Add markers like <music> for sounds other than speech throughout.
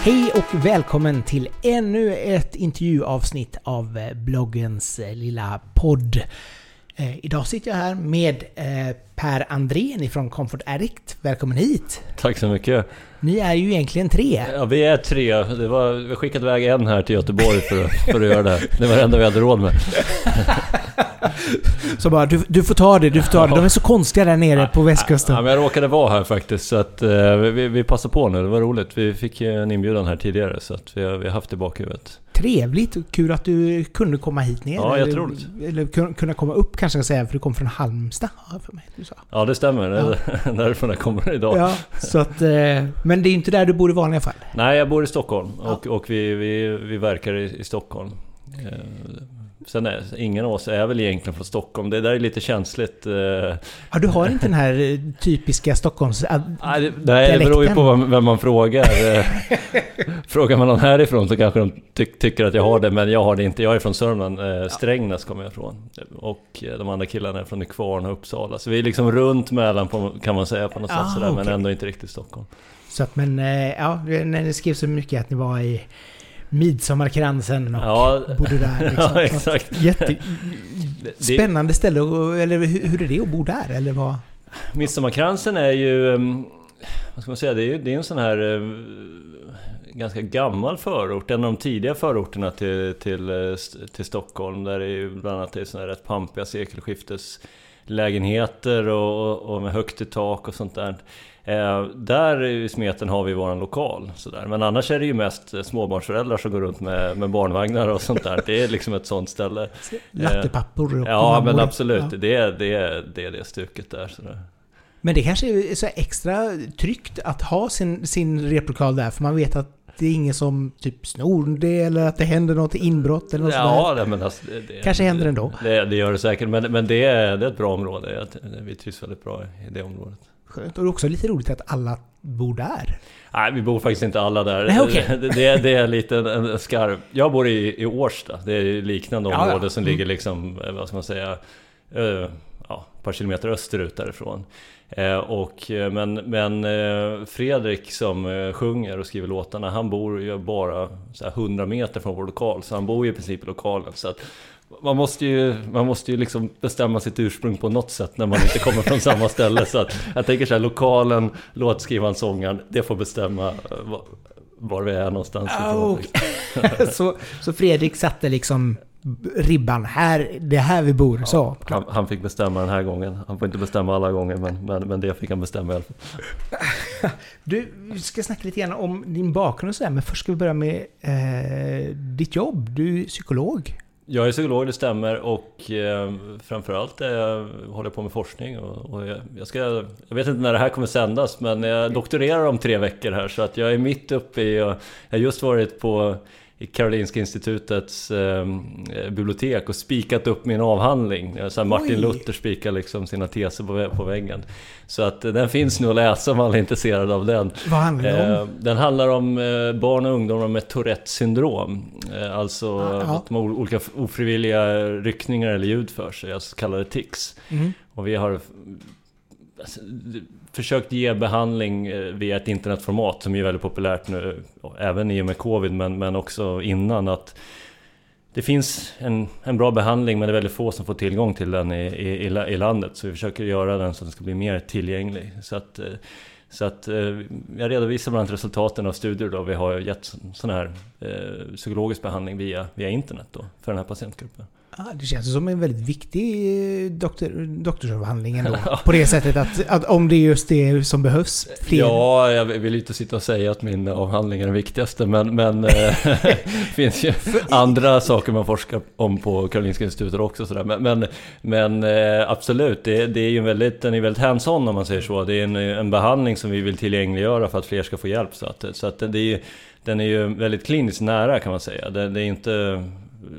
Hej och välkommen till ännu ett intervjuavsnitt av eh, bloggens eh, lilla podd. Eh, idag sitter jag här med Per Andrén från Comfort Addict. Välkommen hit! Tack så mycket. Ni är ju egentligen tre. Ja, vi är tre. Det var, vi skickade iväg en här till Göteborg för, att- för att göra det här. Det var det enda vi hade råd med. <laughs> Så bara, du, du får ta det, du får ta det. De är så konstiga där nere på Ja, västkusten. men jag råkade vara här faktiskt, så att eh, vi, vi passar på nu. Det var roligt. Vi fick en inbjudan här tidigare, så att vi har, vi har haft det i bakhuvudet. Trevligt kul att du kunde komma hit ner. Ja, eller, jätteroligt. eller kun- kunna komma upp kanske jag ska säga, för du kom från Halmstad. jag För mig, du sa. Ja, det stämmer. Är <laughs> därifrån jag kommer idag. Ja, så att, eh, men det är inte där du bor i vanliga fall. Nej, jag bor i Stockholm Ja. och, och vi, vi, vi verkar i, i Stockholm. Eh, Sen är ingen av oss är väl egentligen från Stockholm. Det där är lite känsligt. eh, Ja, du har inte den här eh, typiska Stockholms... äh, Nej, det, det beror ju på vem, man frågar. Eh, <laughs> Frågar man någon härifrån så kanske de ty tycker att jag har det, men jag har det inte. Jag är från Sörmland, eh, Strängnäs kommer jag ifrån. Och eh, de andra killarna är från Nykvarn och Uppsala. Så vi är liksom runt mellan på, kan man säga på något Ah, sätt sådär, men okej. ändå inte riktigt Stockholm. Så att, men eh, ja, när det skrev så mycket att ni var i Midsommarkransen och Ja, bodde där. <laughs> Liksom. ja exakt. Jätte... Spännande ställe, och- eller hur, är det att bo där? Eller vad? Midsommarkransen är ju... ehm, Vad ska man säga? Det är det är en sån här... eh, Ganska gammal förort. En av de tidiga förorterna till, till, eh, till Stockholm. Där det är bland annat är såna här rätt pampiga sekelskifteslägenheter och, och med högt i tak och sånt där. Eh, där i smeten har vi våran lokal. Sådär. Men annars är det ju mest eh, småbarnsföräldrar som går runt med, med barnvagnar och sånt där. Det är liksom ett sånt ställe. <laughs> Lattepappor och Ja men absolut. Ja. Det, är, det, är, det är det stuket där. Sådär. Men det kanske är så extra tryggt att ha sin, sin replokal där, för man vet att det är ingen som typ snor det eller att det händer något inbrott eller något sådär. Ja, det, men alltså, det, det, Kanske händer ändå. Det, det gör det säkert, men, men det, är, det är ett bra område. Vi trivs väldigt bra i det området. Skönt. Och det är också lite roligt att alla bor där. Nej, vi bor faktiskt inte alla där. Nej, okej. det, <laughs> det, det är lite en, en skarv. Jag bor i, i Årsta. Det är liknande Ja, ja. område som Mm. ligger liksom, eh, vad ska man säga, eh, ja, ett par kilometer österut därifrån. Eh, och, men men eh, Fredrik som eh, sjunger och skriver låtarna, han bor ju bara så här 100 meter från vår lokal. Så han bor ju i princip i lokalen. Så att man måste ju, man måste ju liksom bestämma sitt ursprung på något sätt när man inte kommer från samma ställe. Så att jag tänker så här, lokalen, låtskrivaren, sångaren, det får bestämma eh, var, var vi är någonstans. Ah, <laughs> så, så Fredrik satte liksom ribban här, det är här vi bor. Så. Han, han fick bestämma den här gången. Han får inte bestämma alla gånger, men, men, men det fick han bestämma i alla fall. <laughs> Du, vi ska snacka lite grann om din bakgrund och sådär, men först ska vi börja med eh, ditt jobb. Du är psykolog. Jag är psykolog, det stämmer, och eh, framförallt eh, håller jag på med forskning. Och, och jag, jag, ska, jag vet inte när det här kommer sändas, men jag doktorerar om tre veckor här, så att jag är mitt uppe i... Jag har just varit på i Karolinska institutets eh, bibliotek och spikat upp min avhandling. Så Martin Oj. Luther spikar liksom sina teser på, på väggen. Så att eh, den finns nu att läsa om alla är intresserade av den. Vad handlar Eh, om? Den handlar om eh, barn och ungdomar med Tourettes syndrom. Eh, Alltså Ja. att de har olika ofrivilliga ryckningar eller ljud för sig, alltså så kallade tics. Mm. Och vi har alltså, försökt ge behandling eh, via ett internetformat som är väldigt populärt nu, även i och med covid, men, men också innan. att det finns en, en bra behandling men det är väldigt få som får tillgång till den i, i, i landet. Så vi försöker göra den så att den ska bli mer tillgänglig. Så att, eh, så att eh, jag redovisar bland annat resultaten av studier då vi har gett sån här eh, psykologisk behandling via, via internet då för den här patientgruppen. Det känns som en väldigt viktig eh, doktor, doktorsavhandling ändå. På det sättet att, att om det är just det som behövs. Fler. Ja, jag vill ju inte sitta och säga att min avhandling är den viktigaste men, men eh, det <laughs> <laughs> finns ju andra saker man forskar om på Karolinska institutet också sådär. Men, men, men eh, absolut, det, det är ju en väldigt, den är väldigt hands-on om man säger så. Det är en, en behandling som vi vill tillgängliggöra för att fler ska få hjälp. Så att, så att det är, den är ju väldigt kliniskt nära kan man säga. Det, det är inte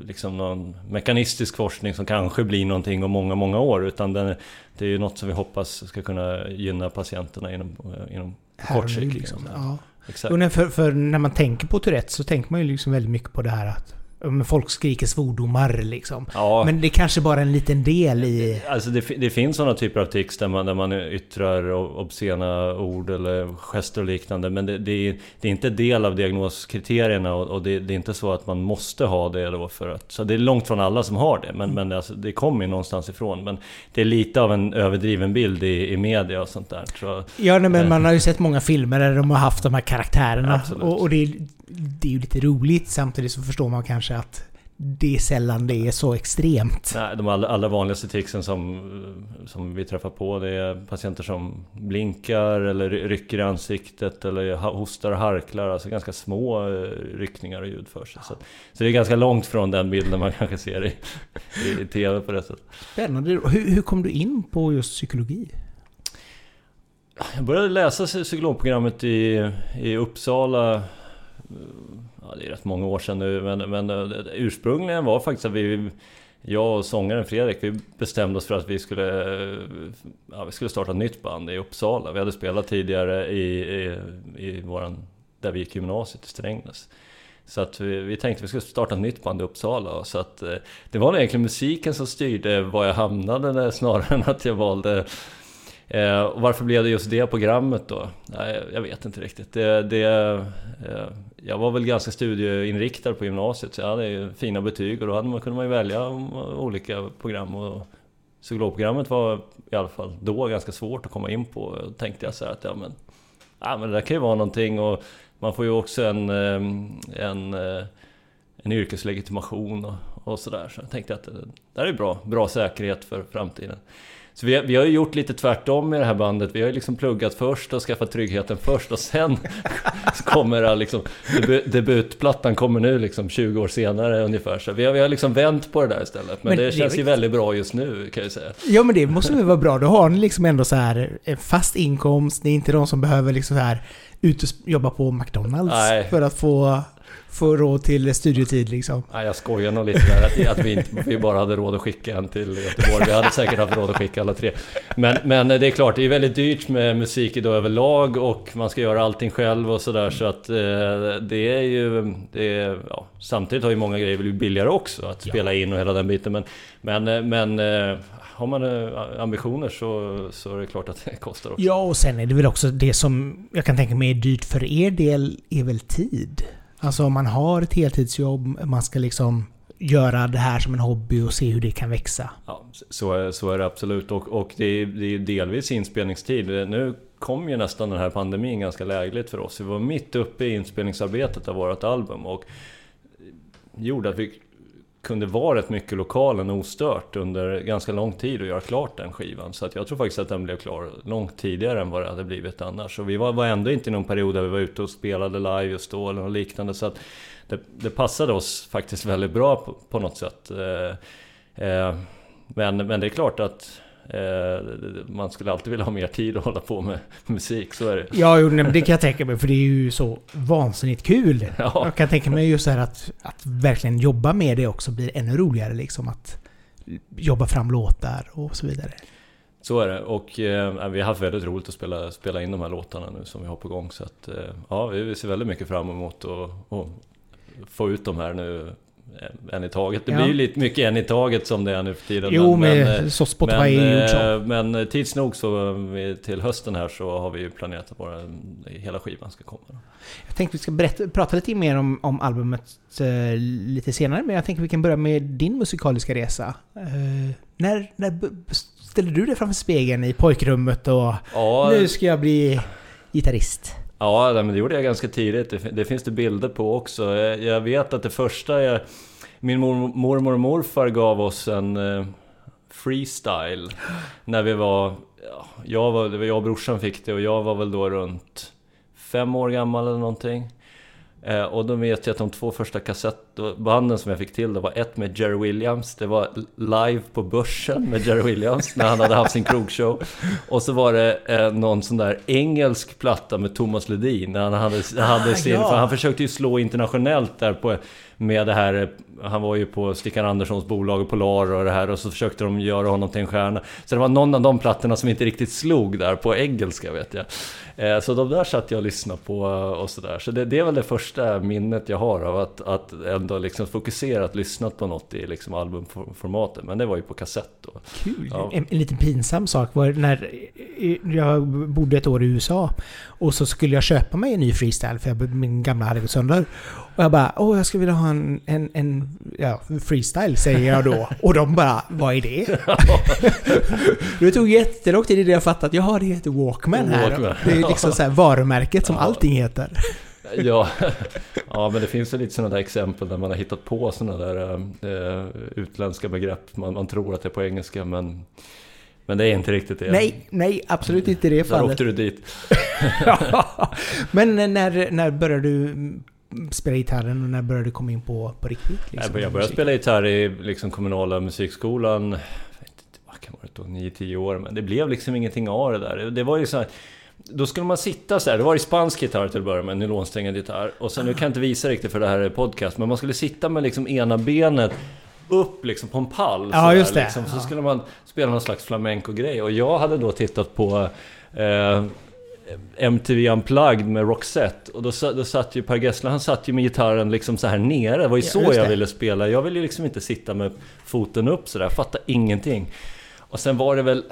liksom någon mekanistisk forskning som kanske blir någonting om många, många år. Utan den, det är ju något som vi hoppas ska kunna gynna patienterna inom, eh, inom kort sikt. liksom. Ja. Exakt. För, för när man tänker på Tourettes så tänker man ju liksom väldigt mycket på det här att folk skriker svordomar liksom. Ja. Men det är kanske bara en liten del i... Alltså det, det finns sådana typer av tics där man, där man yttrar obscena ord eller gester och liknande. Men det, det, är, det är inte del av diagnoskriterierna och, och det, är inte så att man måste ha det då för att... Så det är långt från alla som har det. Men, men alltså, det kommer ju någonstans ifrån. Men det är lite av en överdriven bild i, i media och sånt där. Så, ja, nej, men man har ju sett många filmer där de har haft de här karaktärerna. Och, och det, det är ju lite roligt. Samtidigt så förstår man kanske att det är sällan det är så extremt. Nej, de allra, allra vanligaste ticsen som, som vi träffar på det är patienter som blinkar eller rycker i ansiktet eller hostar och harklar. Alltså ganska små eh, ryckningar och ljud för sig. Så, så det är ganska långt från den bilden man <laughs> kanske ser i, i, i TV på det sättet. Spännande. Hur, hur kom du in på just psykologi? Jag började läsa psykologprogrammet i, i Uppsala ja, det är rätt många år sedan nu, men, men eh, ursprungligen var faktiskt att vi jag och sångaren Fredrik, vi bestämde oss för att vi skulle, eh, ja, vi skulle starta ett nytt band i Uppsala. Vi hade spelat tidigare i, i, i våran, där vi gick gymnasiet i Strängnäs. Så att vi, vi tänkte att vi skulle starta ett nytt band i Uppsala. Så att eh, det var egentligen musiken som styrde var jag hamnade snarare än att jag valde Eh, och varför blev det just det programmet då? Nej, jag vet inte riktigt. Det, det, eh, jag var väl ganska studieinriktad på gymnasiet så jag hade ju fina betyg och då hade man, kunde man ju välja eh, olika program. Och psykologprogrammet var i alla fall då ganska svårt att komma in på. Då tänkte jag så här att ja men, ja, men det där kan ju vara någonting och man får ju också en, eh, en, eh, en yrkeslegitimation och, och sådär. Så jag tänkte att det där är bra, bra säkerhet för framtiden. Så vi, vi har ju gjort lite tvärtom i det här bandet. Vi har ju liksom pluggat först och skaffat tryggheten först och sen <laughs> kommer liksom, debutplattan kommer nu liksom 20 år senare ungefär. Så vi har, vi har liksom vänt på det där istället. Men, men det, det känns ju väldigt bra just nu kan jag säga. Ja men det måste väl vara bra. Då har ni liksom ändå så här fast inkomst. Ni är inte de som behöver liksom så här ut och jobba på McDonalds Nej. för att få få råd till studietid liksom. Ja, jag skojar nog lite där att, att vi, inte, vi bara hade råd att skicka en till Göteborg. Vi hade säkert haft råd att skicka alla tre. Men, men det är klart, det är väldigt dyrt med musik idag överlag och man ska göra allting själv och sådär. Så att eh, det är ju... Det är, ja, samtidigt har ju många grejer blivit billigare också att spela in och hela den biten. Men, men, men eh, har man eh, ambitioner så, så är det klart att det kostar också. Ja, och sen är det väl också det som jag kan tänka mig är dyrt för er del är väl tid. Alltså om man har ett heltidsjobb, man ska liksom göra det här som en hobby och se hur det kan växa. Ja, så är, så är det absolut. Och, och det, är, det är delvis inspelningstid. Nu kom ju nästan den här pandemin ganska lägligt för oss. Vi var mitt uppe i inspelningsarbetet av vårt album och gjorde att vi kunde vara rätt mycket lokalen ostört under ganska lång tid och göra klart den skivan. Så att jag tror faktiskt att den blev klar långt tidigare än vad det hade blivit annars. Och vi var, var ändå inte i någon period där vi var ute och spelade live just då eller något liknande. Så att det, det passade oss faktiskt väldigt bra på, på något sätt. Eh, eh, men, men det är klart att man skulle alltid vilja ha mer tid att hålla på med <laughs> musik, så är det. Ja, det kan jag tänka mig, för det är ju så vansinnigt kul. <laughs> Ja. Jag kan tänka mig just så här att, att verkligen jobba med det också blir ännu roligare liksom. Att jobba fram låtar och så vidare. Så är det och eh, vi har haft väldigt roligt att spela, spela in de här låtarna nu som vi har på gång. Så att, eh, ja, vi ser väldigt mycket fram emot att få ut de här nu en i taget. Det ja. blir ju lite mycket en i taget som det är nu för tiden. Jo, men, eh, så Spotify men, är gjort så. Eh, men tids nog så till hösten här så har vi ju planerat att bara hela skivan ska komma. Jag tänkte vi ska berätta, prata lite mer om, om albumet uh, lite senare, men jag tänker vi kan börja med din musikaliska resa. När, när ställde du dig framför spegeln i pojkrummet och ja, nu ska jag bli gitarrist? Ja, men det gjorde jag ganska tidigt. Det, finns det bilder på också. Jag vet att det första jag... Min mor, mormor och morfar gav oss en uh, freestyle när vi var... Ja, jag, var, det var jag och brorsan fick det och jag var väl då runt fem år gammal eller någonting. Eh, och då vet jag att de två första kassettbanden som jag fick till det var ett med Jerry Williams. Det var live på Börsen med Jerry Williams när han hade haft sin krogshow. Och så var det eh, någon sån där engelsk platta med Thomas Ledin. När han hade, hade ah, sin, ja. för han försökte ju slå internationellt där på med det här, han var ju på Stickan Anderssons bolag och Polar och det här och så försökte de göra honom till en stjärna. Så det var någon av de plattorna som inte riktigt slog där på engelska vet jag. Eh, så de där satt jag och lyssnade på och sådär. Så det, det, är väl det första minnet jag har av att, att ändå liksom fokuserat lyssnat på något i liksom albumformatet. Men det var ju på kassett då. Kul! Ja. En, en liten pinsam sak var när jag bodde ett år i USA och så skulle jag köpa mig en ny freestyle för jag, min gamla hade gått sönder. Och jag bara åh jag skulle vilja ha en, en, en ja, freestyle säger jag då. Och de bara vad är det? <laughs> <laughs> det tog jättelång tid innan jag fattade att jaha det heter Walkman här. Walkman. Det är liksom så här varumärket som allting heter. ja, <laughs> ja, men det finns ju lite sådana där exempel där man har hittat på sådana där äh, utländska begrepp. Man, man tror att det är på engelska men men det är inte riktigt det. Nej, nej, absolut inte det fallet. Där åkte du dit. men när, när började du spela gitarren och när började du komma in på, på riktigt? Liksom, jag började spela gitarr i liksom, kommunala musikskolan, vad kan det vara, 9-10 år, men det blev liksom ingenting av det där. Det var här, då skulle man sitta så här, det var i spansk gitarr till att börja med, nylonsträngad gitarr. Och sen, nu kan jag inte visa riktigt för det här är podcast, men man skulle sitta med liksom ena benet upp liksom på en pall. Ja, just det. Liksom. Så skulle man spela någon slags flamenco-grej. Och jag hade då tittat på eh, MTV Unplugged med Roxette. Och då, då satt ju Per Gessle, han satt ju med gitarren liksom så här nere. Det var ju ja, så jag ville spela. Jag ville ju liksom inte sitta med foten upp sådär. Jag fattade ingenting. Och sen var det väl...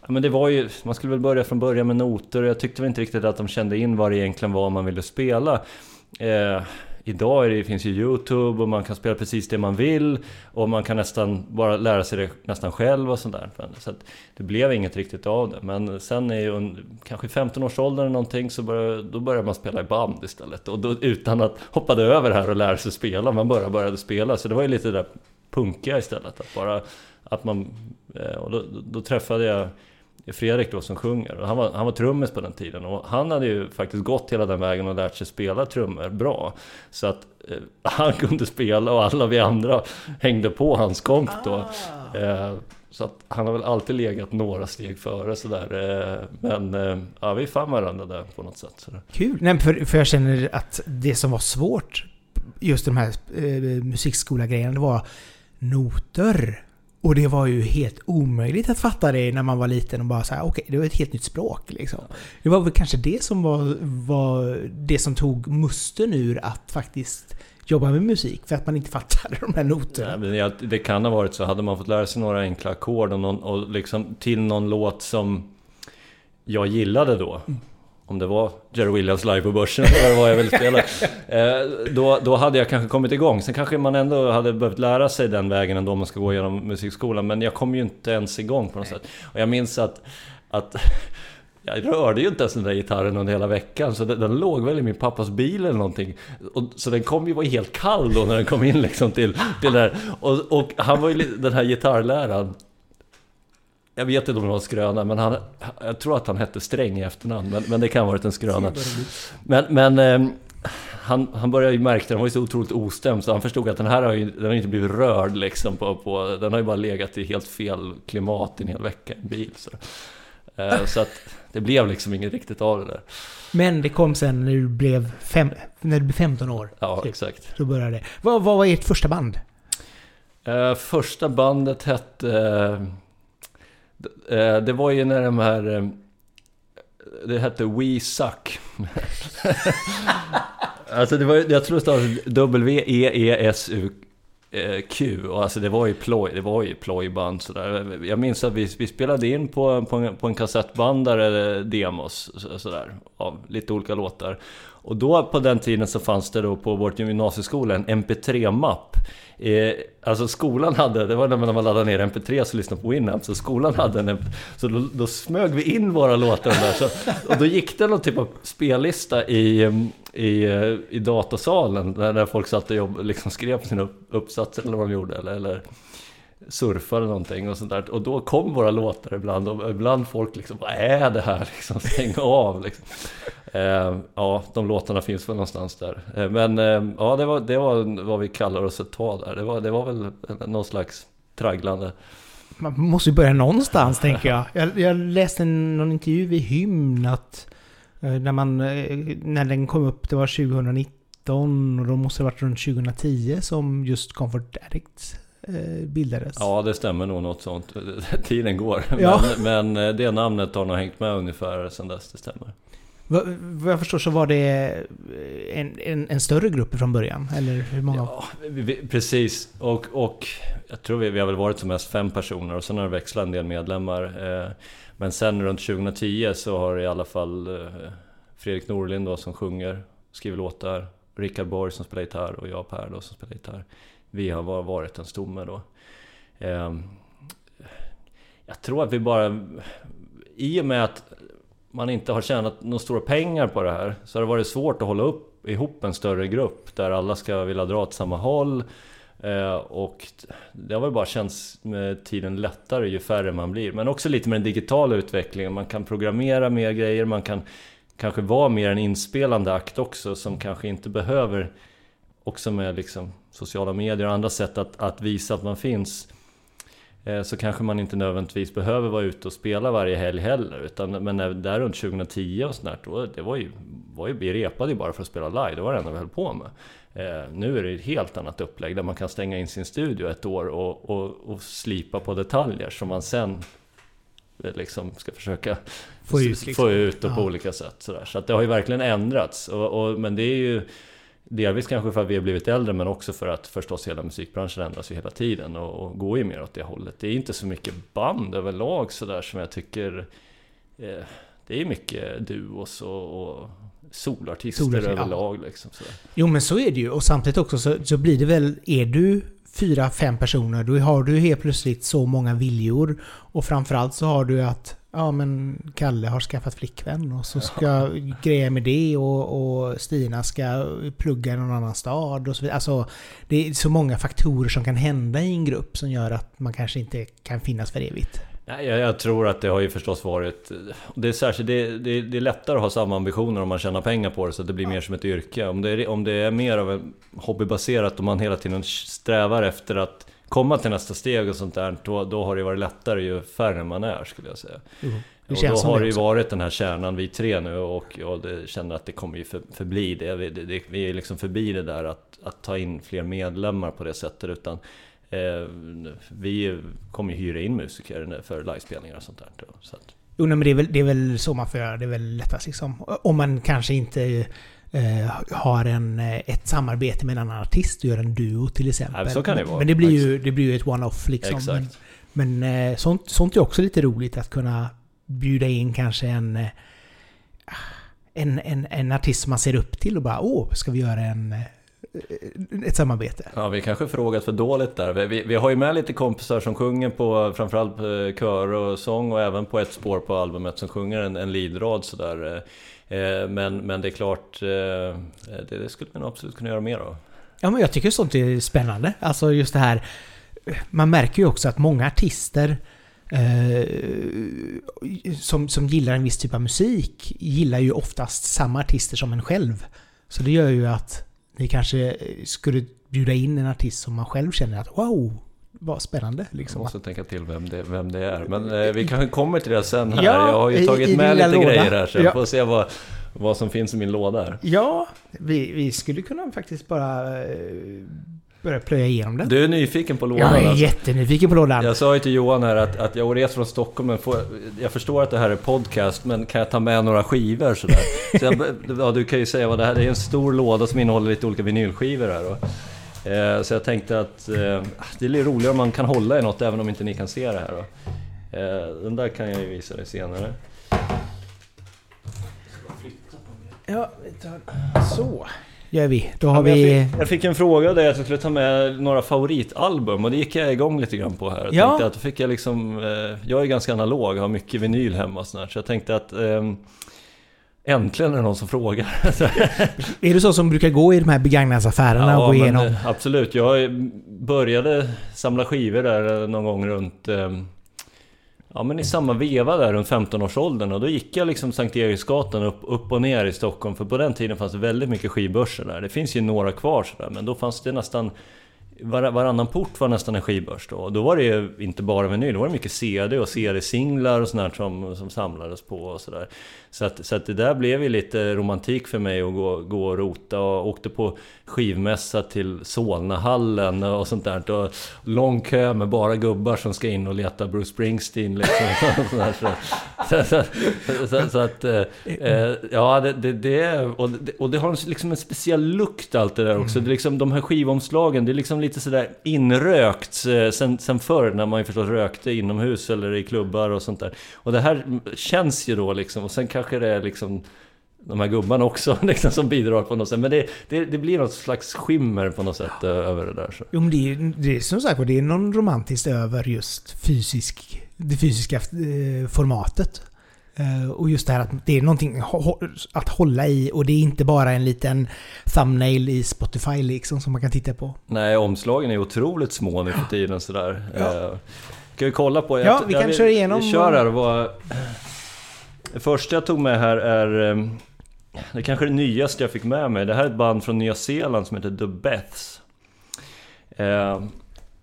Ja, men det var ju, man skulle väl börja från början med noter och jag tyckte väl inte riktigt att de kände in vad det egentligen var man ville spela. Eh, idag är det, finns ju Youtube och man kan spela precis det man vill och man kan nästan bara lära sig det nästan själv och sådär. Så det blev inget riktigt av det. Men sen är ju kanske 15-årsåldern eller någonting så började, då började man spela i band istället. Och då, utan att hoppa över här och lära sig spela, man bara började spela. Så det var ju lite det där punkiga istället. Att bara att man, eh, och då, då träffade jag Fredrik då som sjunger. Och han, var, han var trummis på den tiden och han hade ju faktiskt gått hela den vägen och lärt sig spela trummor bra. Så att eh, <laughs> han kunde spela och alla vi andra hängde på hans komp då. Ah. Eh, så att han har väl alltid legat några steg före sådär. Eh, men eh, ja, vi fann varandra där på något sätt. Sådär. Kul! Nej, för, för jag känner att det som var svårt just de här eh, musikskola-grejerna, det var noter. Och det var ju helt omöjligt att fatta det när man var liten och bara säga okej, okay, det var ett helt nytt språk liksom. Det var väl kanske det som var, var det som tog musten ur att faktiskt jobba med musik för att man inte fattade de här noterna. Ja, det kan ha varit så. Hade man fått lära sig några enkla ackord och, och liksom till någon låt som jag gillade då. Mm om det var Jerry Williams live på börsen eller vad jag ville spela. <laughs> Eh, då, då hade jag kanske kommit igång. Sen kanske man ändå hade behövt lära sig den vägen ändå om man ska gå igenom musikskolan. Men jag kom ju inte ens igång på något sätt. Och jag minns att, att <laughs> jag rörde ju inte ens den där gitarren under hela veckan. Så den, den låg väl i min pappas bil eller någonting. Och, så den kom ju vara helt kall då när den kom in liksom till, till där. Och, och han var ju den här gitarrläraren jag vet inte om det var en skröna, men han, jag tror att han hette Sträng i efternamn. Men, men det kan ha varit en skröna. Men, men eh, han, han började ju märka, den var ju så otroligt ostämd, så han förstod att den här har ju den har inte blivit rörd liksom. På, på, den har ju bara legat i helt fel klimat i en hel vecka i en bil. Så, eh, så att det blev liksom inget riktigt av det där. Men det kom sen när du blev, fem, när du blev 15 år. Ja, typ. exakt. Då började det. Vad, vad var ert första band? Eh, första bandet hette... Eh, Eh, det var ju när de här... Eh, det hette We Suck. <laughs> alltså det var jag tror det stavades W-E-E-S-U-Q. Och alltså det var ju ploj, det var ju plojband sådär. Jag minns att vi, vi spelade in på, på, en, på en kassettbandare demos sådär. Av lite olika låtar. Och då på den tiden så fanns det då på vårt gymnasieskola en MP3-mapp Eh, alltså skolan hade, det var när man laddade ner MP3 och lyssnade på Winamp, så skolan hade en Så då, då smög vi in våra låtar där. Så, och då gick det någon typ av spellista i, i, i datasalen, där, där folk satt och jobb, liksom skrev på sina uppsatser eller vad de gjorde. Eller, eller surfa eller någonting och sånt där. Och då kom våra låtar ibland och ibland folk liksom Vad är det här? <laughs> Liksom, stäng av liksom. eh, Ja, de låtarna finns väl någonstans där. Eh, men eh, ja, det var, det var vad vi kallar oss ett tag där. Det var, det var väl någon slags tragglande. Man måste ju börja någonstans tänker jag. jag. Jag läste någon intervju i Hymn att eh, när, man, eh, när den kom upp, det var 2019 och då måste det ha varit runt 2010 som just Comfort Addicts bildades. Ja, det stämmer nog något sånt. <laughs> Tiden går. Ja. Men, men, eh, det namnet har nog hängt med ungefär sedan dess, det stämmer. Vad, jag förstår så var det en, en, en större grupp från början, eller hur många? Ja, vi, precis. Och, och jag tror vi, vi har väl varit som mest fem personer och sen har det växlat en del medlemmar. Eh, men sen runt 2010 så har i alla fall eh, Fredrik Norlind då som sjunger, skriver låtar, Rickard Borg som spelar gitarr och jag Per då som spelar gitarr. Vi har varit en stomme då. Ehm, jag tror att vi bara... I och med att man inte har tjänat några stora pengar på det här så har det varit svårt att hålla upp ihop en större grupp där alla ska vilja dra åt samma håll. Ehm, och det har väl bara känts med tiden lättare ju färre man blir. Men också lite med den digitala utvecklingen. Man kan programmera mer grejer, man kan kanske vara mer en inspelande akt också som kanske inte behöver också med liksom sociala medier och andra sätt att, att visa att man finns Eh, så kanske man inte nödvändigtvis behöver vara ute och spela varje helg heller. Utan, men där runt 2010 och sånt där, det var ju, var ju, vi repade ju bara för att spela live, det var det enda vi höll på med. Eh, nu är det ett helt annat upplägg där man kan stänga in sin studio ett år och, och, och slipa på detaljer som man sen eh, liksom ska försöka få ut, liksom. få ut och på olika sätt. Sådär. Så att det har ju verkligen ändrats. Och, och, men det är ju Delvis kanske för att vi har blivit äldre men också för att förstås hela musikbranschen ändras ju hela tiden och, och går ju mer åt det hållet. Det är inte så mycket band överlag sådär som jag tycker eh, Det är mycket duos och, och solartister Solartist, överlag ja. liksom. Sådär. Jo men så är det ju och samtidigt också så, så blir det väl, är du fyra, fem personer, då har du helt plötsligt så många viljor. Och framförallt så har du att ja men Kalle har skaffat flickvän och så ska ja. greja med det och, och, Stina ska plugga i någon annan stad och så vidare. Alltså det är så många faktorer som kan hända i en grupp som gör att man kanske inte kan finnas för evigt. Jag, jag tror att det har ju förstås varit... Det är, särskilt, det, det, det, är lättare att ha samma ambitioner om man tjänar pengar på det så att det blir mer som ett yrke. Om det är, om det är mer av en hobbybaserat och man hela tiden strävar efter att komma till nästa steg och sånt där, då, då har det varit lättare ju färre man är skulle jag säga. Mm. och då har det ju varit den här kärnan, vi tre nu, och jag känner att det kommer ju för, förbli det. Vi, det, vi är liksom förbi det där att, att ta in fler medlemmar på det sättet, utan eh, vi kommer ju hyra in musiker för livespelningar och sånt där. Så att. Jo, men det är, väl, det är väl så man får göra, det är väl lättast liksom. Om man kanske inte eh, har en, eh, ett samarbete med en annan artist och gör en duo till exempel. Ja, så kan det vara. Men det blir ju, det blir ju ett one-off liksom. Exakt. Men, men eh, sånt, sånt är också lite roligt att kunna bjuda in kanske en, en, en, en artist som man ser upp till och bara åh, ska vi göra en ett samarbete. Ja, vi kanske frågat för dåligt där. Vi, vi har ju med lite kompisar som sjunger på framförallt kör och sång och även på ett spår på albumet som sjunger en, en lidrad sådär. Eh, men, men det är klart, eh, det, det skulle man absolut kunna göra mer av. Ja, men jag tycker sånt är spännande. Alltså just det här... Man märker ju också att många artister eh, som, som gillar en viss typ av musik gillar ju oftast samma artister som en själv. Så det gör ju att ni kanske skulle bjuda in en artist som man själv känner att wow, vad spännande. Liksom. Jag måste tänka till vem det, vem det är. Men eh, vi kanske kommer till det sen här. Ja, jag har ju tagit i, i med lite låda. grejer här så jag ja. får se vad, vad som finns i min låda här. Ja, vi, vi skulle kunna faktiskt bara eh, börja plöja igenom den. Du är nyfiken på lådan? Jag är alltså. jättenyfiken på lådan. Jag sa ju till Johan här att, att jag har rest från Stockholm, men får, jag förstår att det här är podcast, men kan jag ta med några skivor sådär? Så jag, <laughs> ja, du kan ju säga vad det här är. Det är en stor låda som innehåller lite olika vinylskivor här. Då. Eh, så jag tänkte att eh, det är lite roligare om man kan hålla i något även om inte ni kan se det här. Då. Eh, den där kan jag ju visa dig senare. Ja, vi tar så. Gör vi. Då har ja, vi... Jag fick, jag fick, en fråga dig att jag skulle ta med några favoritalbum och det gick jag igång lite grann på här. Jag ja. tänkte att då fick jag liksom... Jag är ganska analog, har mycket vinyl hemma och sådär, så jag tänkte att... Eh, Äntligen är det någon som frågar. <laughs> är du så som brukar gå i de här begagnadsaffärerna ja, och gå igenom? Men, absolut. Jag började samla skivor där någon gång runt... Ehm, ja men i samma veva där runt 15-årsåldern och då gick jag liksom Sankt Eriksgatan upp, upp och ner i Stockholm för på den tiden fanns det väldigt mycket skivbörser där. Det finns ju några kvar sådär men då fanns det nästan var, varannan port var nästan en skivbörs då. Och då var det ju inte bara vinyl, då var det mycket CD och CD-singlar och sånt som, som samlades på och sådär. Så att, så att det där blev ju lite romantik för mig att gå, gå och rota och åkte på skivmässa till Solnahallen och sånt där. Och lång kö med bara gubbar som ska in och leta Bruce Springsteen liksom. <laughs> så, så, så, att, eh, eh, ja, det, det, det, och, det, och det har liksom en speciell lukt allt det där också. Mm. Det är liksom, de här skivomslagen, det är liksom lite sådär inrökt eh, sen, sen förr när man ju förstås rökte inomhus eller i klubbar och sånt där. Och det här känns ju då liksom, och sen kanske det är liksom de här gubbarna också <laughs> liksom, som bidrar på något sätt. Men det, det, det, blir något slags skimmer på något sätt ja. över det där. Så. Jo, men det, är, det är som sagt det är någon romantiskt över just fysisk, det fysiska eh, formatet. Eh, och just det här att det är någonting att hålla i och det är inte bara en liten thumbnail i Spotify liksom som man kan titta på. Nej, omslagen är otroligt små nu för tiden sådär. Ja. Eh, ska vi kolla på? Ja, vi kan jag, köra igenom. Vi kör här. Vad, det första jag tog med här är det är kanske det nyaste jag fick med mig. Det här är ett band från Nya Zeeland som heter The Beths. Eh,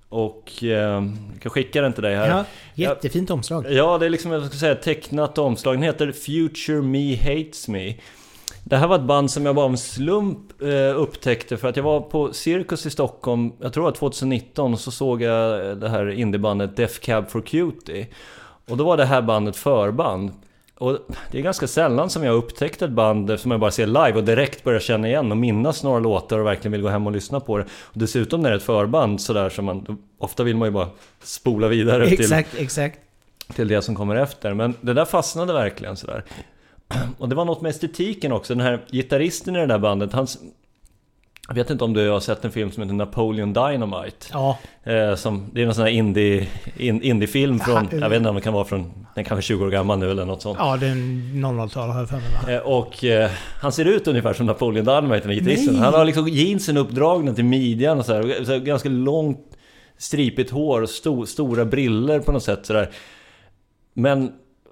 och eh, jag kan skicka den till dig här. Ja, jättefint omslag. Ja, det är liksom, jag ska säga, tecknat omslag. Den heter Future Me Hates Me. Det här var ett band som jag bara av en slump eh, upptäckte för att jag var på Cirkus i Stockholm, jag tror det var 2019, och så såg jag det här indiebandet Def Cab for Cutie. Och då var det här bandet förband. Och det är ganska sällan som jag upptäckt ett band som jag bara ser live och direkt börjar känna igen och minnas några låtar och verkligen vill gå hem och lyssna på det. Och dessutom när det är ett förband sådär som man... Ofta vill man ju bara spola vidare exakt, till, exakt. till det som kommer efter. Men det där fastnade verkligen sådär. Och det var något med estetiken också. Den här gitarristen i det där bandet, hans jag vet inte om du har sett en film som heter Napoleon Dynamite? Ja. Eh, som, det är en sån här indie, in, indiefilm från, jag vet inte om det kan vara från, den kanske 20 år gammal nu eller något sånt. Ja, det är 00-tal har jag för mig eh, Och eh, han ser ut ungefär som Napoleon Dynamite, den gitarristen. Han har liksom jeansen uppdragna till midjan och så här, så här ganska långt stripigt hår och sto, stora briller på något sätt sådär. Men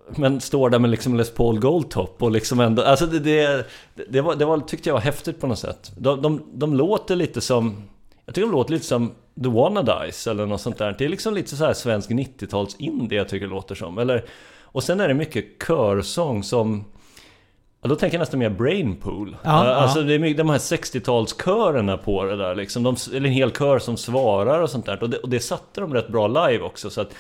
men står där med liksom Les Paul Goldtop och liksom ändå, alltså det, det, det, var, det var, tyckte jag var häftigt på något sätt. De, de, de låter lite som, jag tycker de låter lite som The Wannadies eller något sånt där. Det är liksom lite så här svensk 90-tals indie jag tycker det låter som. Eller, och sen är det mycket körsång som Ja, då tänker jag nästan mer Brainpool. Ja, alltså ja. det är mycket, de här 60-talskörerna på det där liksom. De, eller en hel kör som svarar och sånt där. Och det, och det satte de rätt bra live också. Så att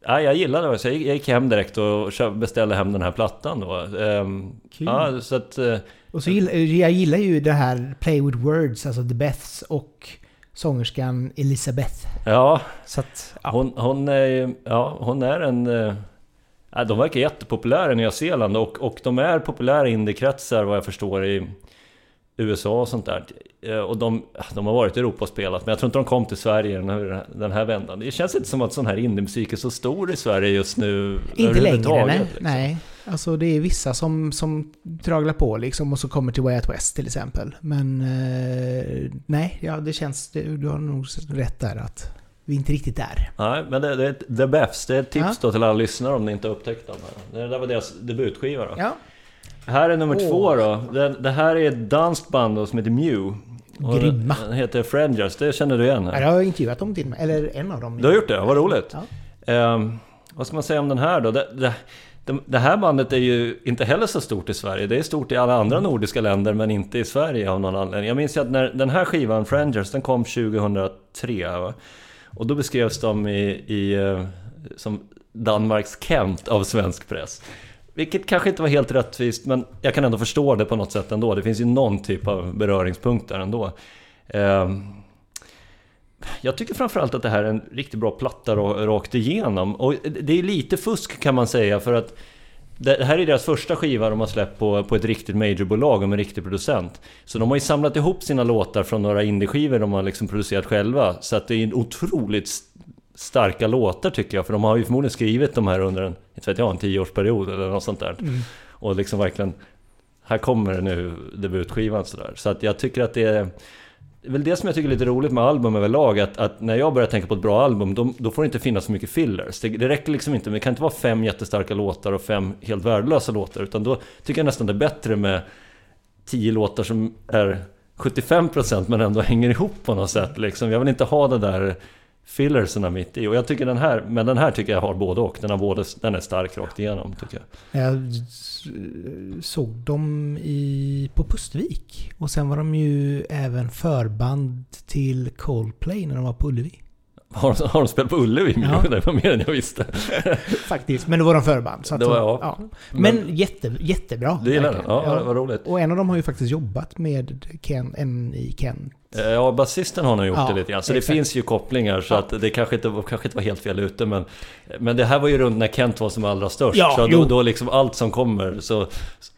ja, jag gillade det. Så jag gick hem direkt och beställde hem den här plattan då. Ehm, Kul. Ja, så att, eh, och så gillar, jag gillar ju det här Play with Words, alltså The Beths och sångerskan Elisabeth. Ja, så att, ja. Hon, hon, är, ja, hon är en... Eh, ja, de verkar jättepopulära i Nya Zeeland och, och de är populära i indiekretsar vad jag förstår i USA och sånt där. Eh, och de, de har varit i Europa och spelat, men jag tror inte de kom till Sverige den här, den här vändan. Det känns inte som att sån här indiemusik är så stor i Sverige just nu Inte längre, nej. Liksom. nej. Alltså det är vissa som, som traglar på liksom och så kommer till Way Out West till exempel. Men eh, nej, ja, det känns... Du har nog rätt där att vi är inte riktigt där. Nej, men det, det är The Befs. Det är ett tips ja. då till alla lyssnare om ni inte har upptäckt dem. Det där var deras debutskiva då. Ja. Här är nummer oh. två då. Det, det, här är ett danskt band då, som heter Mew. Grymma. Den heter Frangers, det känner du igen? Ja, jag har intervjuat dem till mig, eller en av dem. Du har gjort det? Vad roligt. Ja. Um, vad ska man säga om den här då? Det, det, det, här bandet är ju inte heller så stort i Sverige. Det är stort i alla andra nordiska länder men inte i Sverige av någon anledning. Jag minns ju att när den här skivan, Frangers, den kom 2003. Va? Och då beskrevs de i, i, eh, som Danmarks Kent av svensk press. Vilket kanske inte var helt rättvist, men jag kan ändå förstå det på något sätt ändå. Det finns ju någon typ av beröringspunkter ändå. Ehm, jag tycker framförallt att det här är en riktigt bra platta rakt igenom. Och det är lite fusk kan man säga, för att det här är deras första skiva de har släppt på, på ett riktigt majorbolag och med en riktig producent. Så de har ju samlat ihop sina låtar från några indieskivor de har liksom producerat själva. Så att det är en otroligt starka låtar tycker jag. För de har ju förmodligen skrivit de här under en, inte vet jag, en tioårsperiod eller något sånt där. Mm. Och liksom verkligen, här kommer nu debutskivan sådär. Så att jag tycker att det är det är väl det som jag tycker är lite roligt med album överlag, att, att när jag börjar tänka på ett bra album, då, då får det inte finnas så mycket fillers. Det, det räcker liksom inte, det kan inte vara fem jättestarka låtar och fem helt värdelösa låtar, utan då tycker jag nästan det är bättre med tio låtar som är 75% men ändå hänger ihop på något sätt. Liksom. Jag vill inte ha det där fillerserna mitt i. Och jag tycker den här, men den här tycker jag har både och. Den, har både, den är stark rakt igenom tycker jag. Jag såg dem i, på Pustvik. Och sen var de ju även förband till Coldplay när de var på Ullevi. Har de, har de spelat på Ullevi? Ja. <laughs> Det var mer än jag visste. <laughs> Faktiskt. Men det var de förband. Så att Det var så- jag. Men, jätte, jättebra. Du gillar den? verkligen. Ja, vad roligt. Och en av dem har ju faktiskt jobbat med Ken, en i Kent. Eh, Ja, basisten har nog gjort Ja, det lite grann. Så det exakt. finns ju kopplingar. Så Ja. att det kanske inte, kanske inte var helt fel ute. Men, men det här var ju runt när Kent var som allra störst. Ja, så då, då liksom allt som kommer. Så,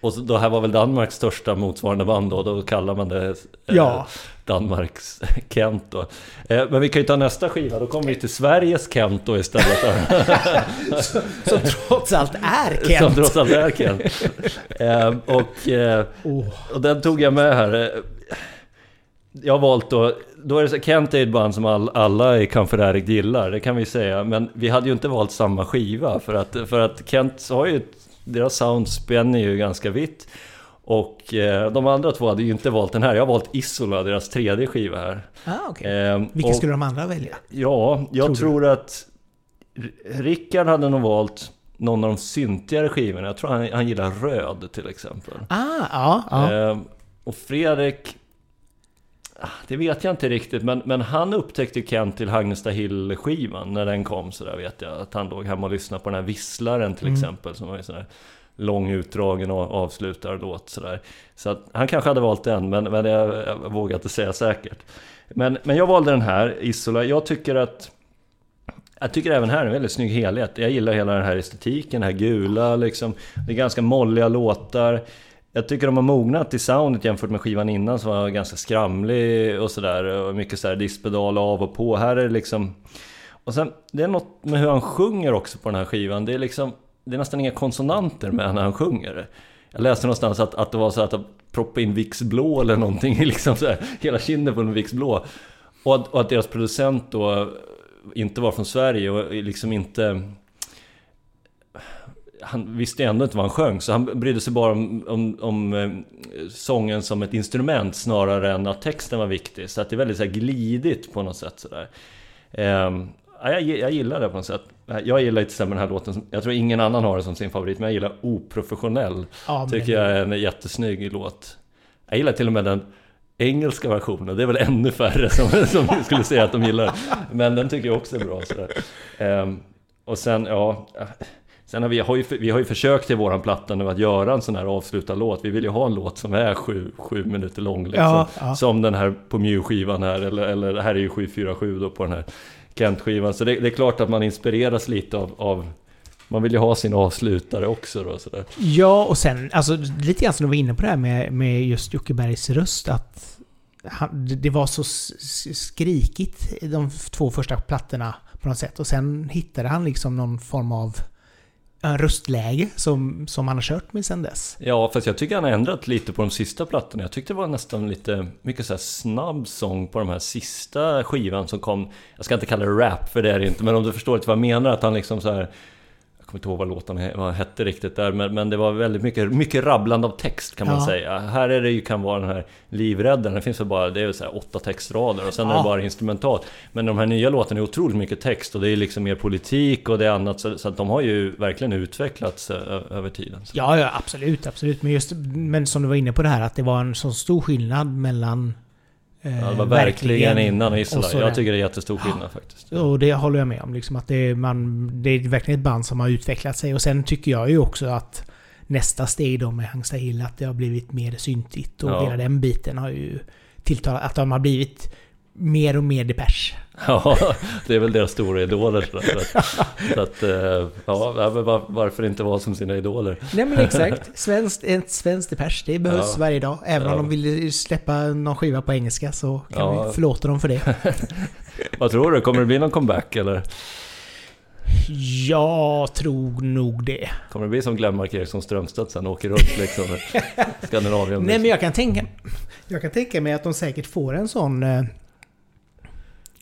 och det här var väl Danmarks största motsvarande band då. Då kallar man det eh, Ja. Danmarks Kent då. Eh, men vi kan ju ta nästa skiva. Då kommer vi till Sveriges Kent då istället. <laughs> Som trots allt är Som Kent. trots allt är Kent. Eh, och... Eh, och den tog jag med här. Jag har valt då, då är det så, Kent är ett band som all, alla i Camfereric gillar, det kan vi säga. Men vi hade ju inte valt samma skiva för att, för att Kent har ju, deras sound spänner ju ganska vitt. Och eh, de andra två hade ju inte valt den här, jag har valt Isola, deras tredje skiva här. Ah, okej. Eh, Vilka och- skulle de andra välja? Ja, jag Tror tror, att Rickard hade nog valt någon av de syntigare skivorna. Jag tror han, han gillar röd till exempel. Ah, ja. ja. Ehm, och Fredrik... ah, Det vet jag inte riktigt, men, men han upptäckte ju Kent till Hagnesta Hill-skivan när den kom så där vet jag. Att han låg hemma och lyssnade på den här Visslaren till Mm. exempel, som var en sån där lång utdragen och avslutarlåt sådär. Så att han kanske hade valt den, men, men jag, jag vågar inte säga säkert. Men, men jag valde den här, Isola. Jag tycker att jag tycker även här är en väldigt snygg helhet. Jag gillar hela den här estetiken, det här gula liksom. Det är ganska molliga låtar. Jag tycker de har mognat i soundet jämfört med skivan innan som var ganska skramlig och sådär. Och mycket sådär diskpedal av och på. Här är det liksom... Och sen, det är något med hur han sjunger också på den här skivan. Det är liksom... Det är nästan inga konsonanter med när han sjunger. Jag läste någonstans att, att det var så att proppa proppade in Vicks blå eller någonting, <laughs> liksom så här, hela kinden på en Vicks blå. Och att, och att deras producent då inte var från Sverige och liksom inte... Han visste ändå inte vad han sjöng, så han brydde sig bara om, om, om eh, sången som ett instrument snarare än att texten var viktig. Så att det är väldigt så här glidigt på något sätt sådär. Ehm, ja, jag, jag gillar det på något sätt. Jag gillar exempel den här låten, jag tror ingen annan har det som sin favorit, men jag gillar Oprofessionell. ja Tycker jag är en jättesnygg låt. Jag gillar till och med den engelska versionen. Det är väl ännu färre som, <laughs> som skulle säga att de gillar. Men den tycker jag också är bra. Ehm, och sen, ja... Sen har vi, har ju, vi har ju försökt i våran platta nu att göra en sån här avslutad låt. Vi vill ju ha en låt som är sju, sju minuter lång. Liksom. Ja, ja. Som den här på Mew-skivan här. Eller, eller det här är ju 747 då på den här Kent-skivan. Så det, det är klart att man inspireras lite av, av man vill ju ha sin avslutare också då sådär. Ja, och sen, alltså lite grann som du var inne på det här med, med just Jocke Bergs röst, att han, det- var så skrikigt i de två första plattorna på något sätt. Och sen hittade han liksom någon form av röstläge som, som han har kört med sen dess. Ja, fast jag tycker han har ändrat lite på de sista plattorna. Jag tyckte det var nästan lite mycket så här snabb sång på de här sista skivan som kom. Jag ska inte kalla det rap, för det är det inte, men om du förstår lite vad jag menar, att han liksom så här kommer inte ihåg vad låten vad hette riktigt där, men, men det var väldigt mycket, mycket rabblande av text kan man Ja. säga. Här är det ju, kan vara den här livräddaren, det finns väl bara, det är så här åtta textrader och sen är Ja. det bara instrumentalt. Men de här nya låtarna är otroligt mycket text och det är liksom mer politik och det är annat, så, så att de har ju verkligen utvecklats över tiden. Så. Ja, ja, absolut, absolut. Men just, men som du var inne på det här, att det var en så stor skillnad mellan... eh, Ja, det var verkligen innan och Isola. Jag tycker det är jättestor skillnad faktiskt. Och det håller jag med om. Liksom att det, är, man, det är verkligen ett band som har utvecklat sig. Och sen tycker jag ju också att nästa steg då med Hangsta Hill, att det har blivit mer syntigt. Och Ja. hela den biten har ju tilltalat att de har blivit mer och mer Depeche. <laughs> Ja, det är väl deras stora idoler. Så att, så att eh, ja, varför inte vara som sina idoler? Nej men exakt. Svenskt, ett svenskt Depeche, det behövs Ja. varje dag. Även Ja. om de vill släppa någon skiva på engelska så kan Ja. vi förlåta dem för det. <laughs> Vad tror du? Kommer det bli någon comeback eller? Jag tror nog det. Kommer det bli som Glenmark Eriksson Strömstedt sen åker runt liksom? <laughs> Skandinavien. Nej men jag kan tänka... Jag kan tänka mig att de säkert får en sån...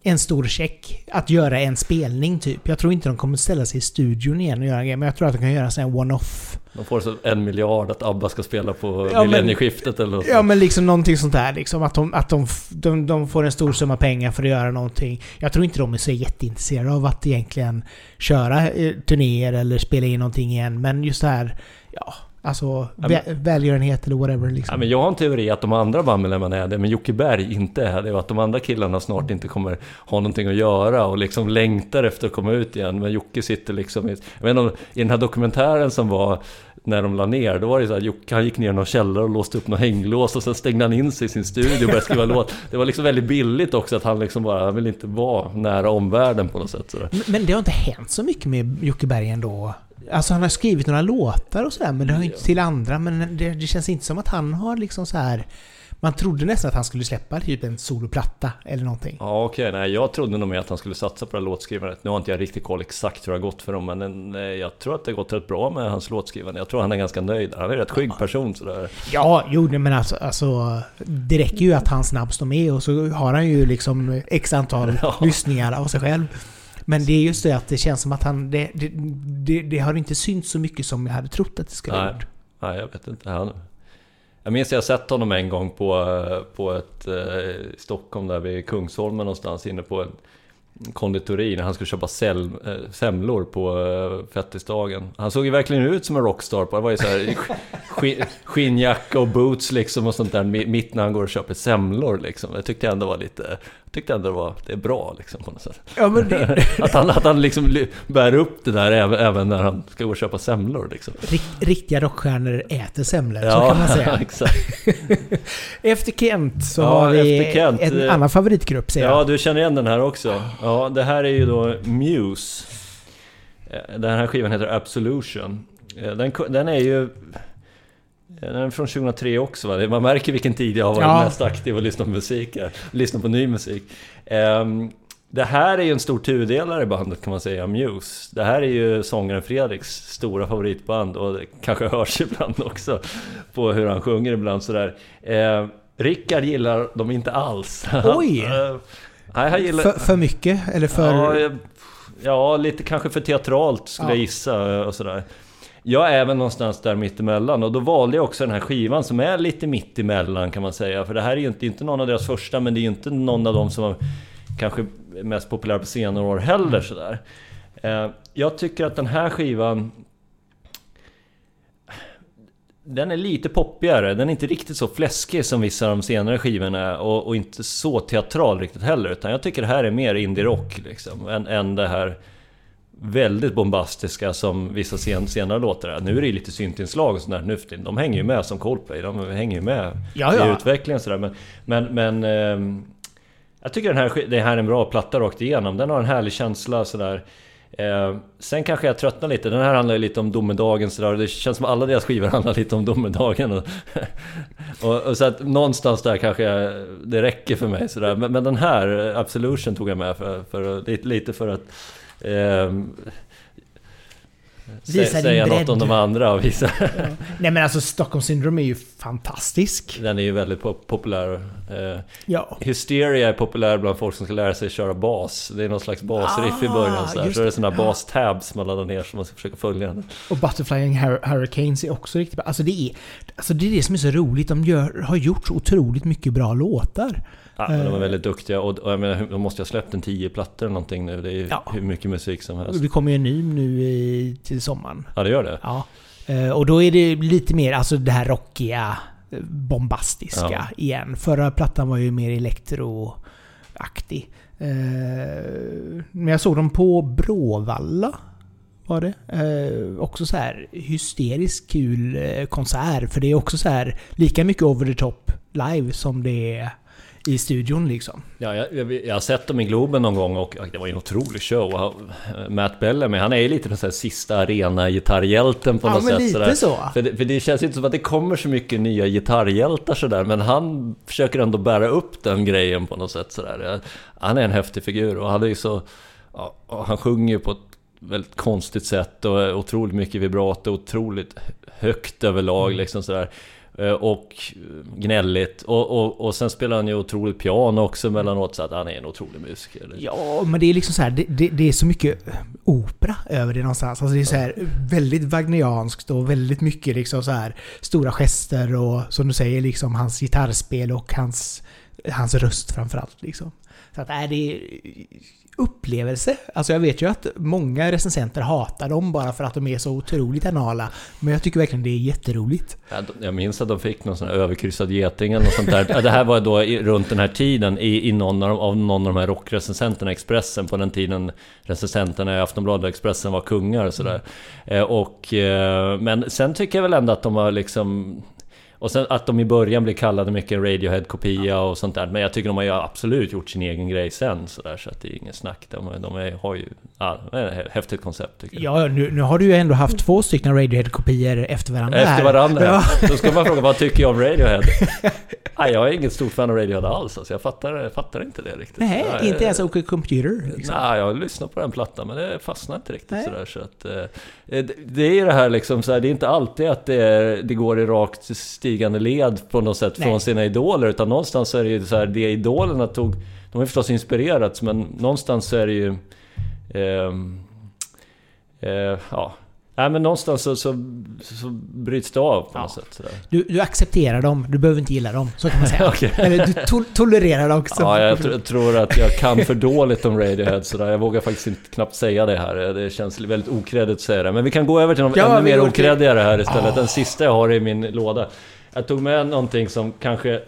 En stor check. Att göra en spelning typ. Jag tror inte de kommer ställa sig i studion igen och göra en grej. Men jag tror att de kan göra en sån här one-off. De får så en miljard att ABBA ska spela på Ja, millennieskiftet eller något. Ja men liksom någonting sånt där liksom. Att, de, att de, de, de får en stor summa pengar för att göra någonting. Jag tror inte de är så jätteintresserade av att egentligen köra eh, turnéer eller spela in någonting igen. Men just det här... Ja, Alltså vä välgörenhet eller whatever liksom. Ja, men jag har en teori att de andra bandmedlemmarna är det, men Jocke Berg inte är det. Och att de andra killarna snart inte kommer ha någonting att göra och liksom längtar efter att komma ut igen. Men Jocke sitter liksom i... Jag vet inte, i den här dokumentären som var när de la ner, då var det så här, Jocke han gick ner i någon källare och låste upp någon hänglås och sen stängde han in sig i sin studio och började skriva <laughs> låt. Det var liksom väldigt billigt också att han liksom bara, han vill inte vara nära omvärlden på något sätt. Men, men det har inte hänt så mycket med Jocke Berg ändå? Alltså han har skrivit några låtar och sådär, men det har inte till andra. Men det, det, känns inte som att han har liksom så här... Man trodde nästan att han skulle släppa typ en soloplatta eller någonting. Ja okej, okay. nej jag trodde nog mer att han skulle satsa på det här låtskrivandet. Nu har inte jag riktigt koll exakt hur det har gått för dem, men jag tror att det har gått rätt bra med hans låtskrivande. Jag tror han är ganska nöjd. Han är en rätt skygg person sådär. Ja, jo men alltså, alltså det räcker ju att hans namn står med och så har han ju liksom x antal <laughs> ja. lyssningar av sig själv. Men det är just det att det känns som att han... Det, det, det, det har inte synts så mycket som jag hade trott att det skulle ha gjort. Nej, jag vet inte. Han, jag minns att jag sett honom en gång på, på ett... Eh, Stockholm där vid Kungsholmen någonstans inne på en konditori när han skulle köpa säl, äh, semlor på äh, fettisdagen. Han såg ju verkligen ut som en rockstar. Det var ju så här sk skinnjacka och boots liksom och sånt där mitt när han går och köper semlor liksom. Det tyckte jag ändå var lite... Jag tyckte ändå det var det är bra liksom på något sätt. Ja, men det... <laughs> att, han, att han liksom bär upp det där även, även när han ska gå och köpa semlor liksom. riktiga rockstjärnor äter semlor, ja, så kan man säga. <laughs> exakt. <laughs> efter Kent så ja, har vi Kent, en eh, annan favoritgrupp ser jag. Ja, du känner igen den här också. Ja, det här är ju då Muse. Eh, den här skivan heter Absolution. Eh, den, den är ju... Den är från 2003 också va? Man märker vilken tid jag har varit ja. mest aktiv och lyssnat på musik här. Lyssnat på ny musik. Um, det här är ju en stor tudelare i bandet kan man säga, Muse. Det här är ju sångaren Fredriks stora favoritband och det kanske hörs <laughs> ibland också på hur han sjunger ibland sådär. Eh, Rickard gillar dem inte alls. <laughs> Oj! Nej, gillar... för, för mycket? Eller för... Ja, ja, lite kanske för teatralt skulle ja. jag gissa och sådär. Jag är väl någonstans där mittemellan och då valde jag också den här skivan som är lite mittemellan kan man säga. För det här är ju inte, inte någon av deras första men det är ju inte någon av dem som var kanske mest populär på senare år heller sådär. Eh, jag tycker att den här skivan den är lite poppigare, den är inte riktigt så fläskig som vissa av de senare skivorna och, och inte så teatral riktigt heller. Utan jag tycker det här är mer indie-rock liksom, än, än det här väldigt bombastiska som vissa sen, senare låtar är. Nu är det lite syntinslag och sådär nu De hänger ju med som Coldplay, de hänger ju med ja, ja. i utvecklingen sådär. Men, men, men eh, jag tycker den här, det här är en bra platta rakt igenom. Den har en härlig känsla sådär. Eh, sen kanske jag tröttnar lite. Den här handlar ju lite om domedagen sådär. Det känns som alla deras skivor <laughs> handlar lite om domedagen. Och, och, och, så att någonstans där kanske jag, det räcker för mig sådär. Men, men den här, Absolution, tog jag med för, för, lite för att eh, Visa säga något om de andra och visa... Ja. Nej men alltså Stockholm Syndrome är ju fantastisk. Den är ju väldigt populär. Eh, ja. Hysteria är populär bland folk som ska lära sig köra bas. Det är någon slags basriff ah, i början så, här. så är det sådana ja. bas-tabs man laddar ner som man ska försöka följa. Och Butterflying Hurricanes är också riktigt bra. Alltså det är, alltså det är det som är så roligt. De gör, har gjort så otroligt mycket bra låtar. Ja, men de är väldigt duktiga och, och jag menar, de måste ju ha släppt en tio plattor eller någonting nu. Det är ju ja. hur mycket musik som helst. Det kommer ju en ny nu i, till sommaren. Ja, det gör det? Ja. Eh, och då är det lite mer, alltså det här rockiga, bombastiska ja. igen. Förra plattan var ju mer elektroaktig. Eh, men jag såg dem på Bråvalla. Var det. Eh, också så här hysteriskt kul konsert. För det är också så här lika mycket over the top live som det är i studion liksom. Ja, jag, jag, jag, har sett dem i Globen någon gång och det var en otrolig show. Matt Bellamy, han är ju lite den så här sista arena gitarrhjälten på ja, något men sätt. Lite sådär. så. För det, för det känns inte som att det kommer så mycket nya gitarrhjältar sådär, men han försöker ändå bära upp den grejen på något sätt sådär. Han är en häftig figur och han är ju så... Ja, han sjunger ju på ett väldigt konstigt sätt och otroligt mycket vibrato, otroligt högt överlag mm. liksom sådär. Eh, och eh, gnälligt. Och, och, och sen spelar han ju otroligt piano också emellanåt så att han är en otrolig musiker. Ja, men det är liksom så här, det, det, det, är så mycket opera över det någonstans. Alltså det är så här väldigt wagnerianskt och väldigt mycket liksom så här stora gester och som du säger liksom hans gitarrspel och hans, hans röst framförallt liksom. Så att äh, det är upplevelse. Alltså jag vet ju att många recensenter hatar dem bara för att de är så otroligt anala. Men jag tycker verkligen det är jätteroligt. Jag minns att de fick någon sån här överkryssad geting eller något sånt där. Det här var då runt den här tiden i, i någon av, av någon av de här rockrecensenterna, Expressen, på den tiden recensenterna i Aftonbladet och Expressen var kungar och sådär. Mm. Och, eh, men sen tycker jag väl ändå att de har liksom och sen att de i början blir kallade mycket Radiohead-kopia och sånt där. Men jag tycker de har ju absolut gjort sin egen grej sen sådär. Så att det är inget snack. De, de är, har ju... Ja, det är ett häftigt koncept tycker jag. Ja, nu, nu har du ju ändå haft två stycken Radiohead-kopior efter varandra Efter varandra? Ja. Då ska man fråga vad tycker jag om Radiohead? <laughs> Nej, jag är inget stort fan av Radiohead alls. Alltså, jag fattar, fattar inte det riktigt. Nej, jag, inte ens OK Computer? Liksom. Nej, jag har lyssnat på den plattan men det fastnar inte riktigt Nej. sådär. Så att, eh, det, det är ju det här liksom, så här, det är inte alltid att det, är, det går i rakt stigande led på något sätt Nej. från sina idoler. Utan någonstans så är det ju så här, det idolerna tog... De har förstås inspirerats men någonstans så är det ju... Eh, eh, ja, Nej men någonstans så, så, så bryts det av på ja. något sätt. Sådär. Du, du accepterar dem, du behöver inte gilla dem. Så kan man säga. <laughs> okay. Eller du to tolererar dem också. Ja, jag tr tror att jag kan för dåligt om Radiohead sådär. Jag vågar faktiskt inte knappt säga det här. Det känns väldigt okreddigt att säga det. Men vi kan gå över till något ja, ännu mer okreddigare här istället. Oh. Den sista jag har i min låda. Jag tog med någonting som kanske eh,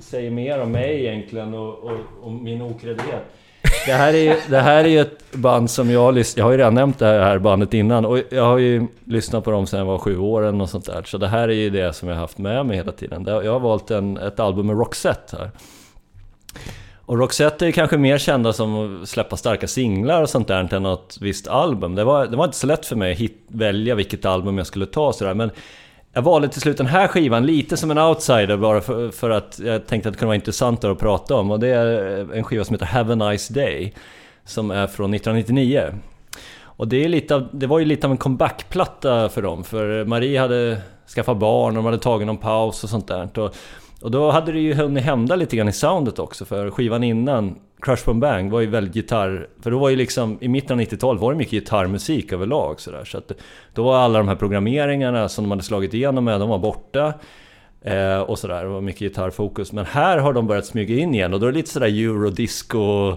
säger mer om mig egentligen och, och, och min okreddighet. Det här, är ju, det här är ju ett band som jag har lyssnat... Jag har ju redan nämnt det här bandet innan och jag har ju lyssnat på dem sedan jag var sju år och sånt där. Så det här är ju det som jag har haft med mig hela tiden. Jag har valt en, ett album med Roxette här. Och Roxette är ju kanske mer kända som att släppa starka singlar och sånt där än något visst album. Det var, det var inte så lätt för mig att hit, välja vilket album jag skulle ta sådär. Men jag valde till slut den här skivan lite som en outsider bara för, för, att jag tänkte att det kunde vara intressantare att prata om. Och det är eh, en skiva som heter Have a Nice Day. Som är från 1999. Och det, är lite av, det var ju lite av en comebackplatta för dem. För Marie hade skaffat barn och de hade tagit någon paus och sånt där. Och, och då hade det ju hunnit hända lite grann i soundet också. För skivan innan, Crush Bum Bang, var ju väldigt gitarr... För då var ju liksom, i mitten av 90-talet var det mycket gitarrmusik överlag sådär. Så att då var alla de här programmeringarna som de hade slagit igenom med, de var borta. Eh, och sådär, det var mycket gitarrfokus. Men här har de börjat smyga in igen och då är det lite sådär eurodisco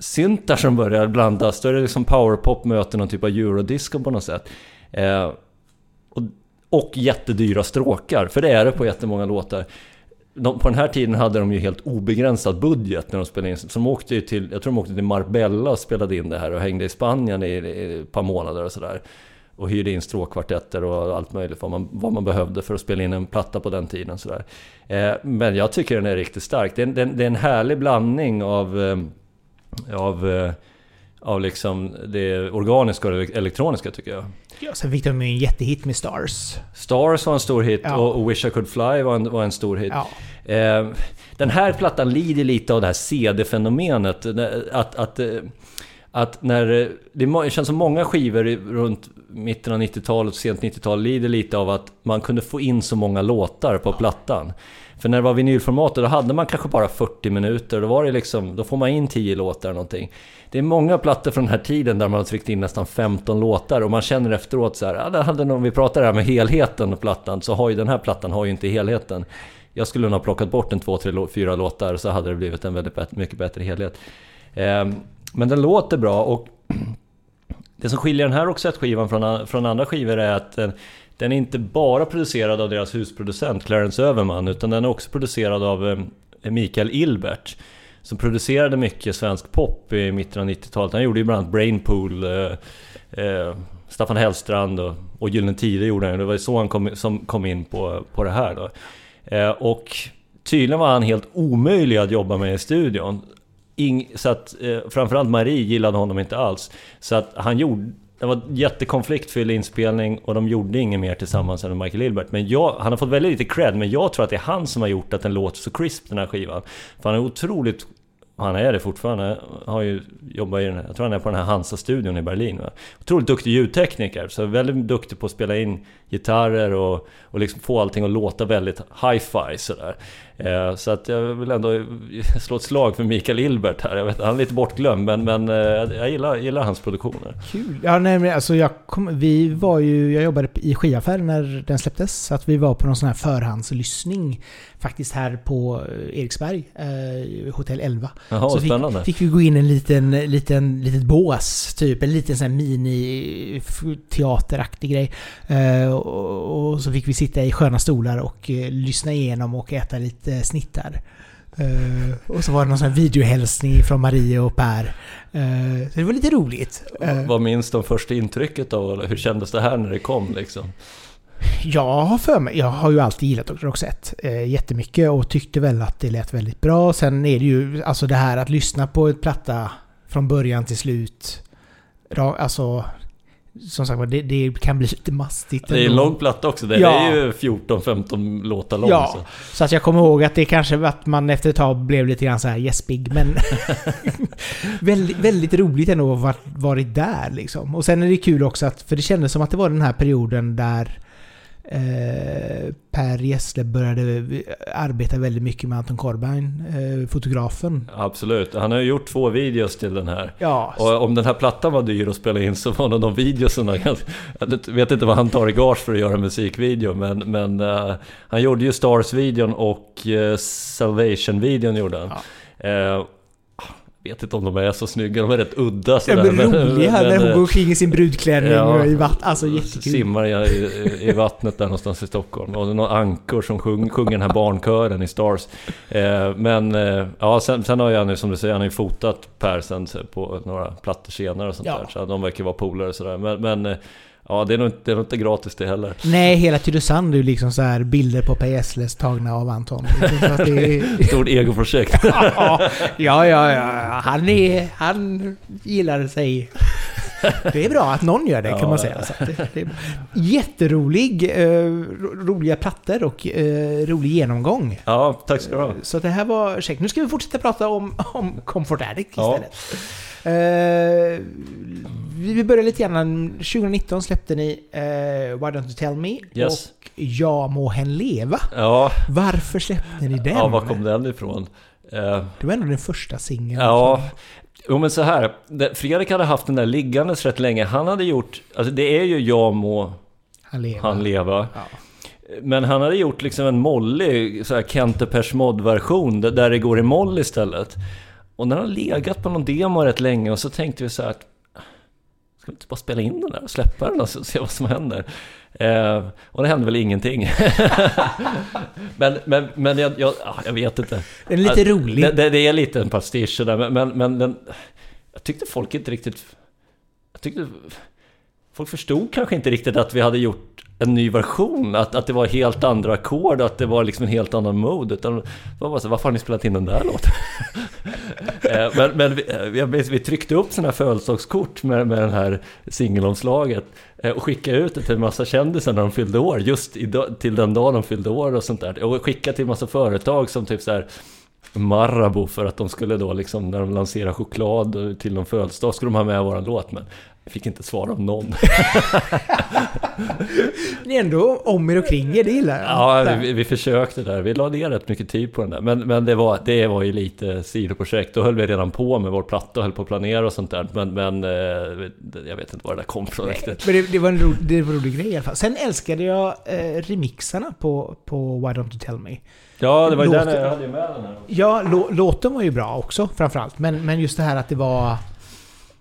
syntar som börjar blandas. Då är det liksom powerpop möter någon typ av eurodisco på något sätt. Eh, och, jättedyra stråkar, för det är det på jättemånga låtar de, på den här tiden hade de ju helt obegränsad budget när de spelade in. Så de åkte ju till, jag tror de åkte till Marbella och spelade in det här och hängde i Spanien i, i ett par månader och sådär. Och hyrde in stråkkvartetter och allt möjligt vad man, vad man behövde för att spela in en platta på den tiden. Sådär. Eh, men jag tycker den är riktigt stark. Det är, det, det är en härlig blandning av, eh, av eh, av liksom det organiska och det elektroniska tycker jag. Ja, sen fick de ju en jättehit med Stars. Stars var en stor hit ja. och Wish I Could Fly var en, var en stor hit. Ja. Eh, den här plattan lider lite av det här CD-fenomenet. Att, att, eh, att när... Det känns som många skivor runt mitten av 90-talet och sent 90-tal lider lite av att man kunde få in så många låtar på plattan. För när det var vinylformatet då hade man kanske bara 40 minuter. Då var det liksom, då får man in 10 låtar eller någonting. Det är många plattor från den här tiden där man har tryckt in nästan 15 låtar och man känner efteråt så här, ja, det hade nog, vi pratar här med helheten och plattan, så har ju den här plattan har ju inte helheten. Jag skulle nog ha plockat bort en två, tre, fyra låtar så hade det blivit en väldigt mycket bättre helhet. Ehm, men den låter bra och <clears throat> det som skiljer den här Roxette-skivan från, från andra skivor är att den, är inte bara producerad av deras husproducent Clarence Överman utan den är också producerad av eh, Mikael Ilbert som producerade mycket svensk pop i mitten av 90-talet. Han gjorde ju bland annat Brainpool, eh, eh, Staffan Hellstrand och, och Gyllene Tider gjorde han. Det var ju så han kom, som kom in på, på det här då. Eh, och tydligen var han helt omöjlig att jobba med i studion. Ing, så att eh, framförallt Marie gillade honom inte alls. Så att han gjorde det var jättekonfliktfylld inspelning och de gjorde inget mer tillsammans än Michael Ilbert. Men jag, han har fått väldigt lite cred, men jag tror att det är han som har gjort att den låter så crisp den här skivan. För han är otroligt han är det fortfarande. Har ju jobbat i den, jag tror han är på den här Hansa-studion i Berlin. Va? Otroligt duktig ljudtekniker, så väldigt duktig på att spela in gitarrer och, och liksom få allting att låta väldigt hi-fi sådär. Eh, så att jag vill ändå <laughs> slå ett slag för Mikael Ilbert här. Jag vet, han är lite bortglömd men, men eh, jag gillar, gillar hans produktioner. Kul! Ja, nej, men alltså jag kom, vi var ju, jag jobbade i skivaffär när den släpptes. Så att vi var på någon sån här förhandslyssning faktiskt här på eh, Eriksberg, eh, Hotell 11. Jaha, så spännande. Fick, fick vi gå in en liten, liten, litet bås, typ. En liten sån här mini-teateraktig grej. Eh, och, och, så fick vi sitta i sköna stolar och eh, lyssna igenom och äta lite snittar. Uh, och så var det någon sån här videohälsning från Marie och Per. Uh, så det var lite roligt. Uh, Vad minns de första intrycket? Eller hur kändes det här när det kom liksom? Jag har för mig, jag har ju alltid gillat Dr. Roxette eh, jättemycket och tyckte väl att det lät väldigt bra. Sen är det ju alltså det här att lyssna på ett platta från början till slut. Alltså som sagt det, det kan bli lite mastigt. Det är en lång platta också. Den ja. är ju 14-15 låtar lång. Ja, så. så. att jag kommer ihåg att det kanske att man efter ett tag blev lite grann så här gäspig. Men <laughs> väldigt, väldigt roligt ändå att ha varit där liksom. Och sen är det kul också att, för det kändes som att det var den här perioden där Eh, per Gessle började arbeta väldigt mycket med Anton Corbijn, eh, fotografen. Absolut, han har ju gjort två videos till den här. Ja. Och om den här plattan var dyr att spela in så var nog de videorna Jag vet inte vad han tar i gage för att göra musikvideo men, men uh, han gjorde ju Stars-videon och uh, Salvation-videon gjorde han. Ja. Vet inte om de är så snygga, de är rätt udda sådär. Ja, men roliga men, när hon går omkring i sin brudklänning ja, i vattnet. Alltså jättekul. Simmar i, i, vattnet där någonstans i Stockholm. Och någon ankor som sjung, sjunger den här barnkören i Stars. Eh, men eh, ja, sen, sen har jag nu som du säger, han har ju fotat Per sen på några plattor senare och sånt ja. där. Så de verkar vara polare och sådär. Men, men eh, Ja, det är, nog, det är nog inte gratis det heller. Nej, hela Tylösand är ju liksom så här bilder på Per Gessles tagna av Anton. Är... <laughs> Stort egoprojekt. <laughs> ja, ja, ja. Han, är, han gillar sig. Det är bra att någon gör det kan man säga. Så det, det är jätterolig, eh, roliga plattor och eh, rolig genomgång. Ja, tack ska du ha. Så det här var käckt. Nu ska vi fortsätta prata om, om Comfort Addict istället. Ja. Uh, vi börjar lite grann. 2019 släppte ni uh, Why Don't You Tell Me yes. och Jag må hen leva. Ja. Varför släppte ni den? Ja, var kom den ifrån? Uh, det var ändå den första singeln. Ja. Jo men så här, Fredrik hade haft den där liggandes rätt länge. Han hade gjort, alltså det är ju Jag må han leva. Han leva. Ja. Men han hade gjort liksom en mollig, så här Kente Persmod-version där det går i moll istället. Och den har legat på någon demo rätt länge och så tänkte vi så här att Ska vi inte bara spela in den där och släppa den och se vad som händer? Eh, och det hände väl ingenting. <laughs> men men, men jag, jag, jag, vet inte. Den är lite alltså, rolig. Det, det, det, är lite en pastisch sådär, men, men, men den, jag tyckte folk inte riktigt... Jag tyckte... Folk förstod kanske inte riktigt att vi hade gjort en ny version, att, att det var helt andra ackord, att det var liksom en helt annan mode. Utan det var bara så, varför har ni spelat in den där låten? <laughs> Eh, men men vi, eh, vi, vi, tryckte upp sådana här födelsedagskort med, med den här singelomslaget eh, och skickade ut det till en massa kändisar när de fyllde år, just i, till den dag de fyllde år och sånt där. Och skickade till en massa företag som typ så här Marabou för att de skulle då liksom när de lanserar choklad till någon födelsedag skulle de ha med våran låt men jag fick inte svar av någon. <laughs> Ni är ändå om er och kring er, det gillar jag. Ja, vi, vi, försökte där. Vi la ner rätt mycket tid på den där. Men, men det, var, det var ju lite sidoprojekt. Då höll vi redan på med vår platta och höll på att planera och sånt där. Men, men eh, jag vet inte var det där kom från riktigt. Men det, det, var en ro, det var en rolig grej i alla fall. Sen älskade jag eh, remixarna på, på Why Don't You Tell Me. Ja, det var ju den jag hade med den här. Ja, låten var ju bra också framförallt. Men, men just det här att det var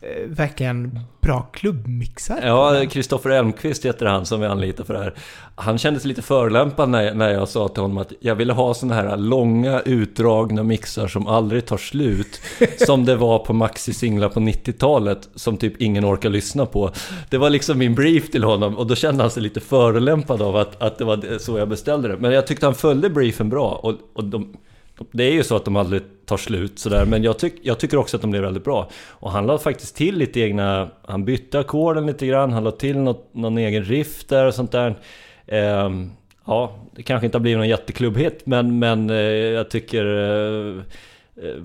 eh, verkligen bra klubbmixar. Ja, Kristoffer Elmqvist heter han som vi anlitar för det här. Han kände sig lite förolämpad när, när jag sa till honom att jag ville ha såna här långa utdragna mixar som aldrig tar slut. <laughs> som det var på maxi-singlar på 90-talet som typ ingen orkar lyssna på. Det var liksom min brief till honom och då kände han sig lite förolämpad av att, att det var så jag beställde det. Men jag tyckte han följde briefen bra och, och de, det är ju så att de aldrig tar slut sådär, men jag, tyck, jag tycker också att de blev väldigt bra. Och han la faktiskt till lite egna, han bytte ackorden lite grann, han la till något, någon egen riff där och sånt där. Eh, ja, det kanske inte har blivit någon jätteklubbhit, men, men eh, jag tycker... Eh, eh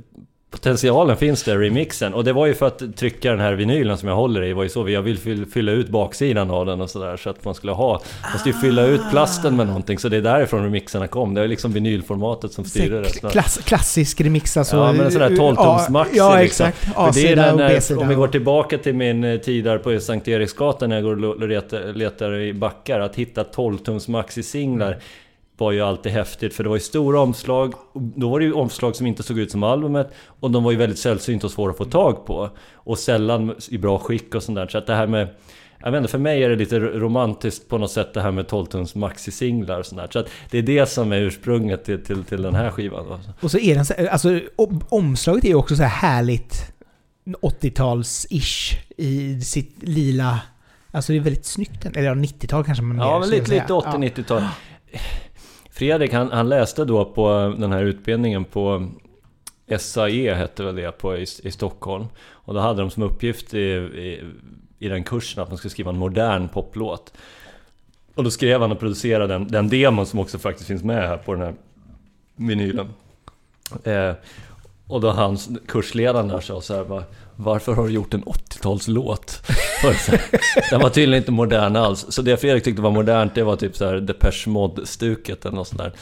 potentialen finns där i remixen. Och det var ju för att trycka den här vinylen som jag håller i, var ju så. Jag vill fylla ut baksidan av den och sådär. Så att man skulle ha... Man måste ju fylla ut plasten med någonting. Så det är därifrån remixerna kom. Det är liksom vinylformatet som styr det. Klass, klassisk remix alltså. Ja, men en sån där 12-tums maxi Ja, exakt. Liksom. A-sida och B-sida. Om vi går tillbaka till min eh, tid där på Sankt Eriksgatan när jag går och letar, letar i backar. Att hitta 12-tums maxi-singlar var ju alltid häftigt för det var ju stora omslag. Då var det ju omslag som inte såg ut som albumet och de var ju väldigt sällsynta och svåra att få tag på. Och sällan i bra skick och sånt där. Så att det här med... Jag vet inte, för mig är det lite romantiskt på något sätt det här med 12-tums maxi-singlar och sånt där. Så att det är det som är ursprunget till, till, till den här skivan. Då. Och så är den så, alltså omslaget är ju också så här härligt 80-tals-ish i sitt lila... Alltså det är väldigt snyggt. Eller ja, 90-tal kanske man Ja, men lite, lite 80-90-tal. Ja. Fredrik han, han, läste då på den här utbildningen på SAE hette väl det på, i, i Stockholm. Och då hade de som uppgift i, i, i den kursen att man skulle skriva en modern poplåt. Och då skrev han och producerade den, den demon som också faktiskt finns med här på den här vinylen. Eh, och då hans kursledaren där sa så här bara, Varför har du gjort en 80-talslåt? Den var tydligen inte modern alls. Så det Fredrik tyckte var modernt, det var typ så här Depeche Mode-stuket eller något sånt där.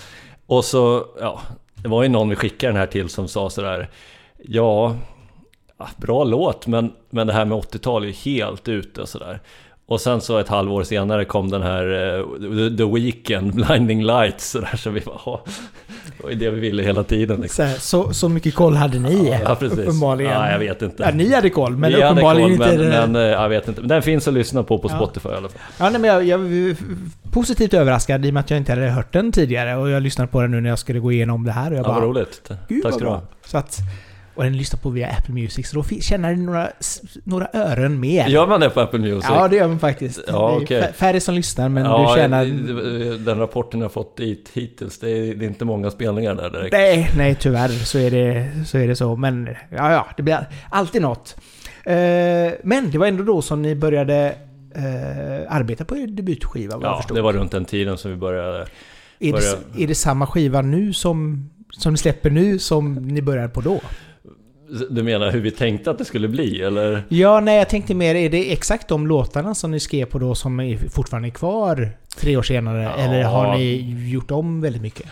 Och så, ja, det var ju någon vi skickade den här till som sa sådär Ja, ah, bra låt, men, men det här med 80-tal är ju helt ute sådär. Och sen så ett halvår senare kom den här uh, The Weeknd, <laughs> Blinding Lights sådär så vi bara Det var ju det vi ville hela tiden liksom. så, så, så, mycket koll hade ni ja, precis. uppenbarligen? Ja, jag vet inte. Ja, ni hade koll, men vi uppenbarligen koll, inte... Men, men, eh, jag vet inte. Men den finns att lyssna på på Spotify ja. i alla fall. Ja, nej, men jag, jag är positivt överraskad i och med att jag inte hade hört den tidigare. Och jag lyssnade på den nu när jag skulle gå igenom det här och jag ja, bara... vad roligt. Gud, Tack ska du ha. Så att... Och den lyssnar på via Apple Music, så då tjänar den några, några ören mer. Gör man det på Apple Music? Ja, det gör man faktiskt. Ja, okay. Färre som lyssnar, men ja, du tjänar... Den rapporten jag fått dit hittills, det är, det är, inte många spelningar där direkt. Nej, nej tyvärr så är det så. Är det så. Men ja, ja, det blir alltid något. Eh, men det var ändå då som ni började eh, arbeta på er debutskiva, vad Ja, det var runt den tiden som vi började... Är, det, är det samma skiva nu som, som ni släpper nu som ni började på då? Du menar hur vi tänkte att det skulle bli, eller? Ja, nej, jag tänkte mer, är det exakt de låtarna som ni skrev på då som är fortfarande är kvar tre år senare? Ja. Eller har ni gjort om väldigt mycket?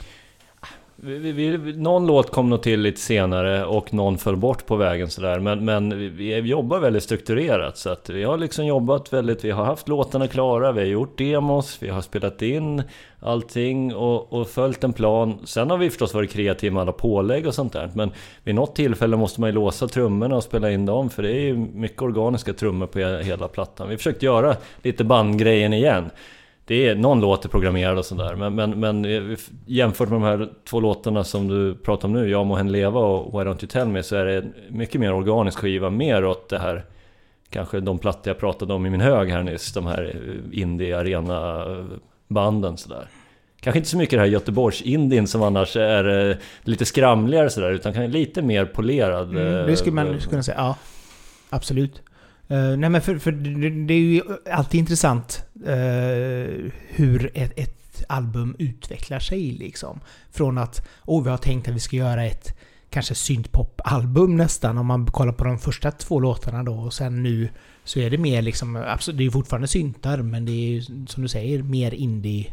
Vi, vi, vi, någon låt kom nog till lite senare och någon föll bort på vägen sådär. Men, men vi, vi jobbar väldigt strukturerat. Så att vi har liksom jobbat väldigt, vi har haft låtarna klara, vi har gjort demos, vi har spelat in allting och, och följt en plan. Sen har vi förstås varit kreativa med alla pålägg och sånt där. Men vid något tillfälle måste man ju låsa trummorna och spela in dem. För det är ju mycket organiska trummor på hela plattan. Vi försökt göra lite bandgrejen igen det är, någon låt är programmerad och sådär men, men, men jämfört med de här två låtarna som du pratar om nu, Jag må hen leva och Why Don't You Tell Me så är det mycket mer organisk skiva, mer åt det här Kanske de plattor jag pratade om i min hög här nyss, de här indie arena banden sådär. Kanske inte så mycket det här Göteborgs-indien som annars är eh, lite skramligare sådär utan lite mer polerad mm, Det skulle man kunna säga, ja. Absolut Uh, nej men för, för det, det, är ju alltid intressant uh, hur ett, ett, album utvecklar sig liksom. Från att, oh vi har tänkt att vi ska göra ett kanske syntpop-album nästan om man kollar på de första två låtarna då och sen nu så är det mer liksom, absolut, det är fortfarande syntar men det är ju som du säger mer indie,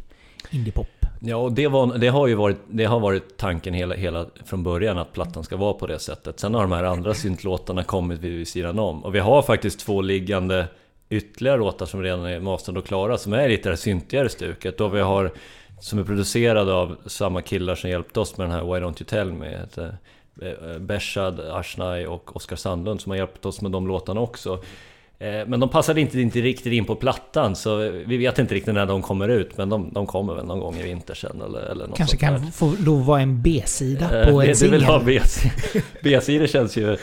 indie-pop. Ja, och det, var, det, har ju varit, det har varit tanken hela, hela från början att plattan ska vara på det sättet. Sen har de här andra syntlåtarna kommit vid sidan om. Och vi har faktiskt två liggande ytterligare låtar som redan är masterade och klara som är lite det syntigare stuket. Och vi har, som är producerade av samma killar som hjälpte oss med den här Why Don't You Tell Me. Eh, eh, Beshad, Ashnai och Oskar Sandlund som har hjälpt oss med de låtarna också. Eh, men de passade inte, inte riktigt in på plattan så vi vet inte riktigt när de kommer ut men de, de kommer väl någon gång i vinter sen eller, eller något Kanske kan där. få lov att vara en B-sida eh, på en singel? vill ha <laughs> B-sidor känns ju...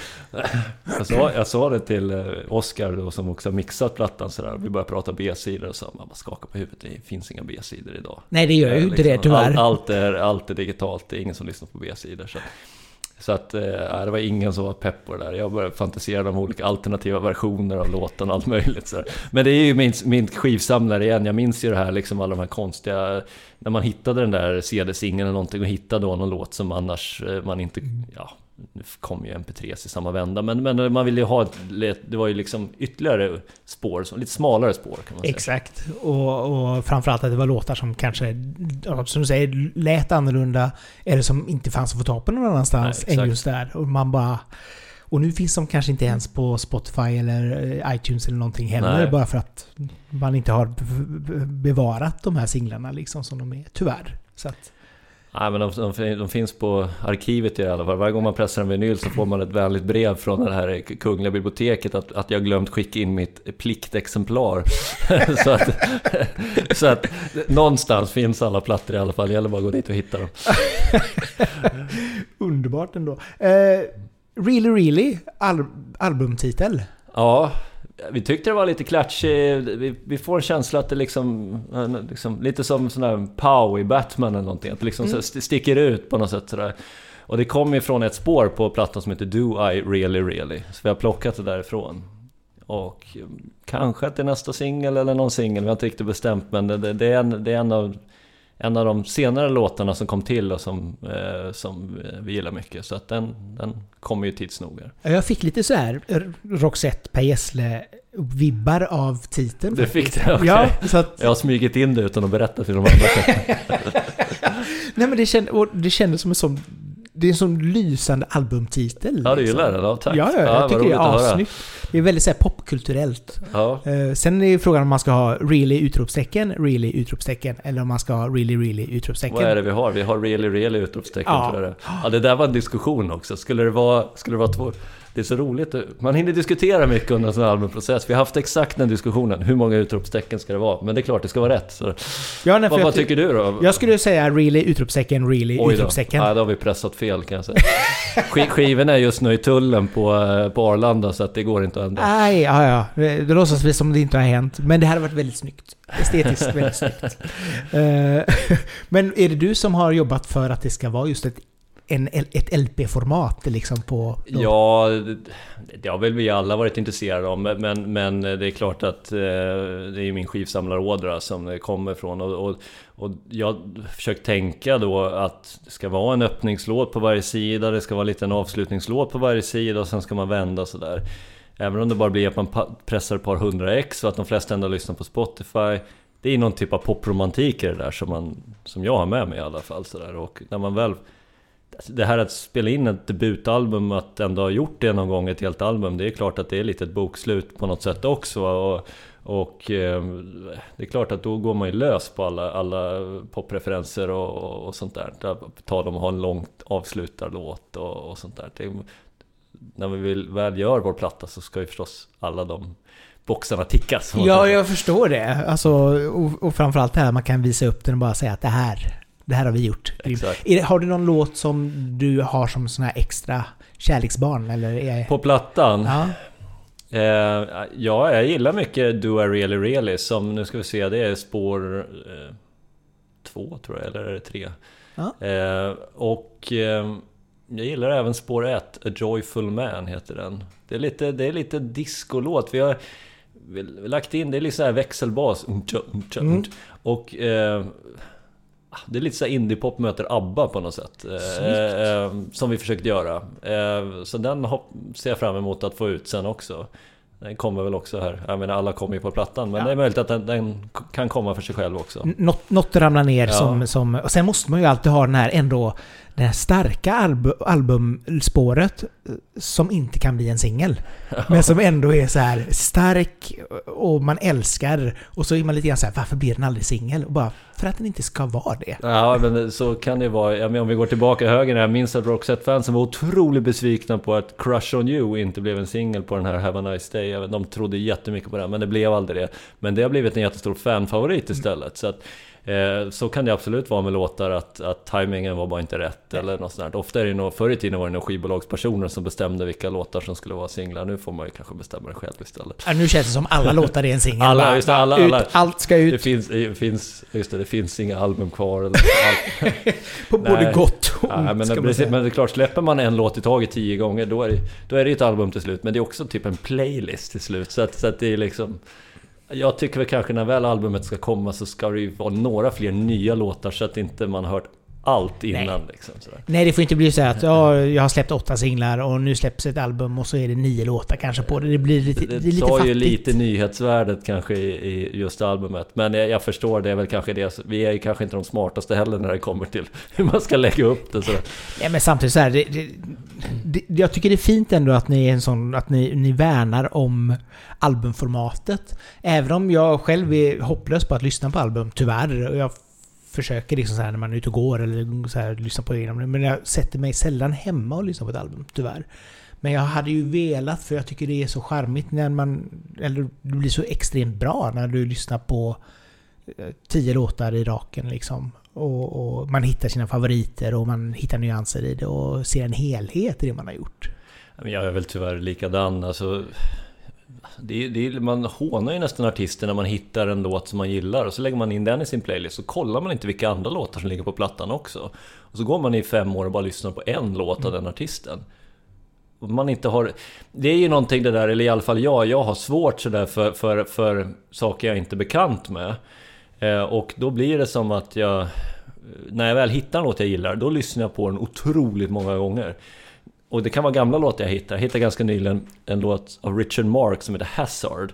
Jag sa, jag sa det till eh, Oskar som också har mixat plattan sådär Vi började prata B-sidor och så man bara skakar på huvudet Det finns inga B-sidor idag Nej det gör ju inte liksom, det tyvärr all, allt, är, allt är digitalt, det är ingen som lyssnar på B-sidor så. Så att, eh, det var ingen som var pepp på det där. Jag började fantisera om olika alternativa versioner av låten och allt möjligt. Så Men det är ju min, min skivsamlare igen. Jag minns ju det här, liksom alla de här konstiga... När man hittade den där CD-singeln eller någonting och hittade då någon låt som annars eh, man inte... Ja, nu kom ju MP3 i samma vända, men, men man ville ju ha ett, det var ju liksom ytterligare spår, lite smalare spår kan man säga. Exakt. Och, och framförallt att det var låtar som kanske, som du säger, lät annorlunda. Eller som inte fanns att få tag på någon annanstans Nej, än just där. Och man bara... Och nu finns de kanske inte ens på Spotify eller eh, iTunes eller någonting heller. Nej. Bara för att man inte har bevarat de här singlarna liksom som de är, tyvärr. Så att, Nej men de, de, de, finns på arkivet i alla fall. Varje gång man pressar en vinyl så får man ett vänligt brev från det här kungliga biblioteket att, att jag glömt skicka in mitt pliktexemplar. <laughs> så, att, <laughs> så att någonstans finns alla plattor i alla fall. Det gäller bara att gå dit och hitta dem. <laughs> Underbart ändå. Uh, really Really, al albumtitel. Ja, vi tyckte det var lite klatschig, vi, vi får en känsla att det liksom, liksom lite som sån där Pow i Batman eller någonting, att det liksom mm. sticker ut på något sätt sådär. Och det kommer ifrån ett spår på plattan som heter Do I Really Really, så vi har plockat det därifrån. Och mm, kanske att det är nästa singel eller någon singel, vi har inte riktigt bestämt men det, det, det, är, en, det är en av en av de senare låtarna som kom till och som, eh, som vi gillar mycket. Så att den, den kommer ju tids nog. Jag fick lite så här Roxette Per Gessle vibbar av titeln. Du fick det? Okay. Ja, så att... Jag har smugit in det utan att berätta för de andra. <laughs> Nej men det, känd, det kändes som en sån det är en sån lysande albumtitel. Ja, du gillar liksom. den? Ja, tack. Ja, ja, jag tycker det är assnyggt. Det är väldigt så här, popkulturellt. Ja. Uh, sen är ju frågan om man ska ha really utropstecken, really utropstecken, eller om man ska ha really, really utropstecken. Vad är det vi har? Vi har really, really utropstecken ja. tror jag det Ja, det där var en diskussion också. Skulle det vara, skulle det vara två... Det är så roligt. Man hinner diskutera mycket under en sån här albumprocess. Vi har haft exakt den diskussionen. Hur många utropstecken ska det vara? Men det är klart, det ska vara rätt. Så. Ja, nej, vad, vad tycker du då? Jag skulle säga really utropstecken, really Oj då. utropstecken. Ja, då har vi pressat fel kan jag säga. Skivorna är just nu i tullen på, eh, på Arlanda så att det går inte att ändra. Nej, ja, ja. Det låtsas vi som det inte har hänt. Men det hade varit väldigt snyggt. Estetiskt väldigt snyggt. <laughs> Eh, <laughs> men är det du som har jobbat för att det ska vara just ett en, ett LP-format liksom på... Då? Ja, det har väl vi alla varit intresserade av men, men det är klart att eh, det är min skivsamlarådra som det kommer från och, och, och jag försökt tänka då att det ska vara en öppningslåt på varje sida, det ska vara lite en avslutningslåt på varje sida och sen ska man vända sådär. Även om det bara blir att man pressar ett par hundra ex och att de flesta ändå lyssnar på Spotify det är någon typ av popromantik i det där som, man, som jag har med mig i alla fall. Så Och när man väl det här att spela in ett debutalbum, att ändå ha gjort det någon gång, ett helt album, det är klart att det är lite ett bokslut på något sätt också. Och, och eh, det är klart att då går man ju lös på alla, alla popreferenser och, och sånt där. Ta dem och ha en långt avslutad låt och, och sånt där. Det, när vi väl gör vår platta så ska ju förstås alla de boxarna tickas. Ja, jag förstår det. Alltså, och, och framförallt det här man kan visa upp den och bara säga att det här det här har vi gjort. Det, har du någon låt som du har som sån här extra kärleksbarn? Eller är... På plattan? Ja. Eh, ja, jag gillar mycket Do I Really Really som, nu ska vi se, det är spår eh, två tror jag, eller är det tre? Ja. Eh, och eh, jag gillar även spår ett, A Joyful Man heter den. Det är lite, det är lite discolåt. Vi har, vi lagt in, det är lite så här växelbas. Mm. Och eh, det är lite så indiepop möter ABBA på något sätt. Eh, eh, som vi försökte göra. Eh, så den ser jag fram emot att få ut sen också. Den kommer väl också här. Jag menar alla kommer ju på plattan. Men ja. det är möjligt att den, den, kan komma för sig själv också. Något, något ramlar ner ja. som, som... Och sen måste man ju alltid ha den här ändå det här starka album, albumspåret eh, som inte kan bli en singel. Men som ändå är så här stark och man älskar. Och så är man lite grann så här, varför blir den aldrig singel? Och bara, för att den inte ska vara det. Ja, men så kan det vara. Jag menar, om vi går tillbaka höger, jag minns att Roxette-fansen var otroligt besvikna på att Crush On You inte blev en singel på den här Have A Nice Day. De trodde jättemycket på den, men det blev aldrig det. Men det har blivit en jättestor fanfavorit istället. Så att, Eh, så kan det absolut vara med låtar att, att tajmingen var bara inte rätt eller något sånt där. Ofta är det nog, förr i tiden var det nog skivbolagspersoner som bestämde vilka låtar som skulle vara singlar. Nu får man ju kanske bestämma det själv istället. Ja, nu känns det som alla låtar är en singel. Alla, just det, alla, ut, alla. Allt ska ut. Det finns, det finns, just det, det finns inga album kvar. Eller <laughs> På både gott och ont, ja, men, det, precis, men det är klart, släpper man en låt i taget tio gånger då är, det, då är det ett album till slut. Men det är också typ en playlist till slut. Så att, så att det är liksom... Jag tycker väl kanske när väl albumet ska komma så ska det ju vara några fler nya låtar så att inte man har hört allt innan. Liksom, sådär. Nej, det får inte bli så att ja, jag har släppt åtta singlar och nu släpps ett album och så är det nio låtar kanske på det. Det blir lite, Det, det är lite tar ju fattigt. lite nyhetsvärdet kanske i, i just albumet. Men jag, jag förstår, det är väl kanske det. Vi är ju kanske inte de smartaste heller när det kommer till <laughs> hur man ska lägga upp det. Sådär. Nej, men samtidigt så här, det, det, det, jag tycker det är fint ändå att ni är en sån, att ni, ni värnar om albumformatet. Även om jag själv är hopplös på att lyssna på album, tyvärr. Och jag försöker liksom så här när man är ute och går eller så här, lyssnar på det. Men jag sätter mig sällan hemma och lyssnar på ett album, tyvärr. Men jag hade ju velat, för jag tycker det är så charmigt när man... Eller det blir så extremt bra när du lyssnar på eh, tio låtar i raken liksom. Och, och man hittar sina favoriter och man hittar nyanser i det och ser en helhet i det man har gjort. Jag är väl tyvärr likadan. Alltså, det, är- det, är- man hånar ju nästan artister när man hittar en låt som man gillar och så lägger man in den i sin playlist så kollar man inte vilka andra låtar som ligger på plattan också. Och så går man i fem år och bara lyssnar på en låt av den artisten. Och man inte har... Det är ju någonting det där, eller i alla fall jag, jag har svårt sådär för, för, för saker jag inte är bekant med. Eh, och då blir det som att jag... När jag väl hittar en låt jag gillar, då lyssnar jag på den otroligt många gånger. Och det kan vara gamla låtar jag hittar. Jag hittade ganska nyligen en låt av Richard Mark som heter Hazard.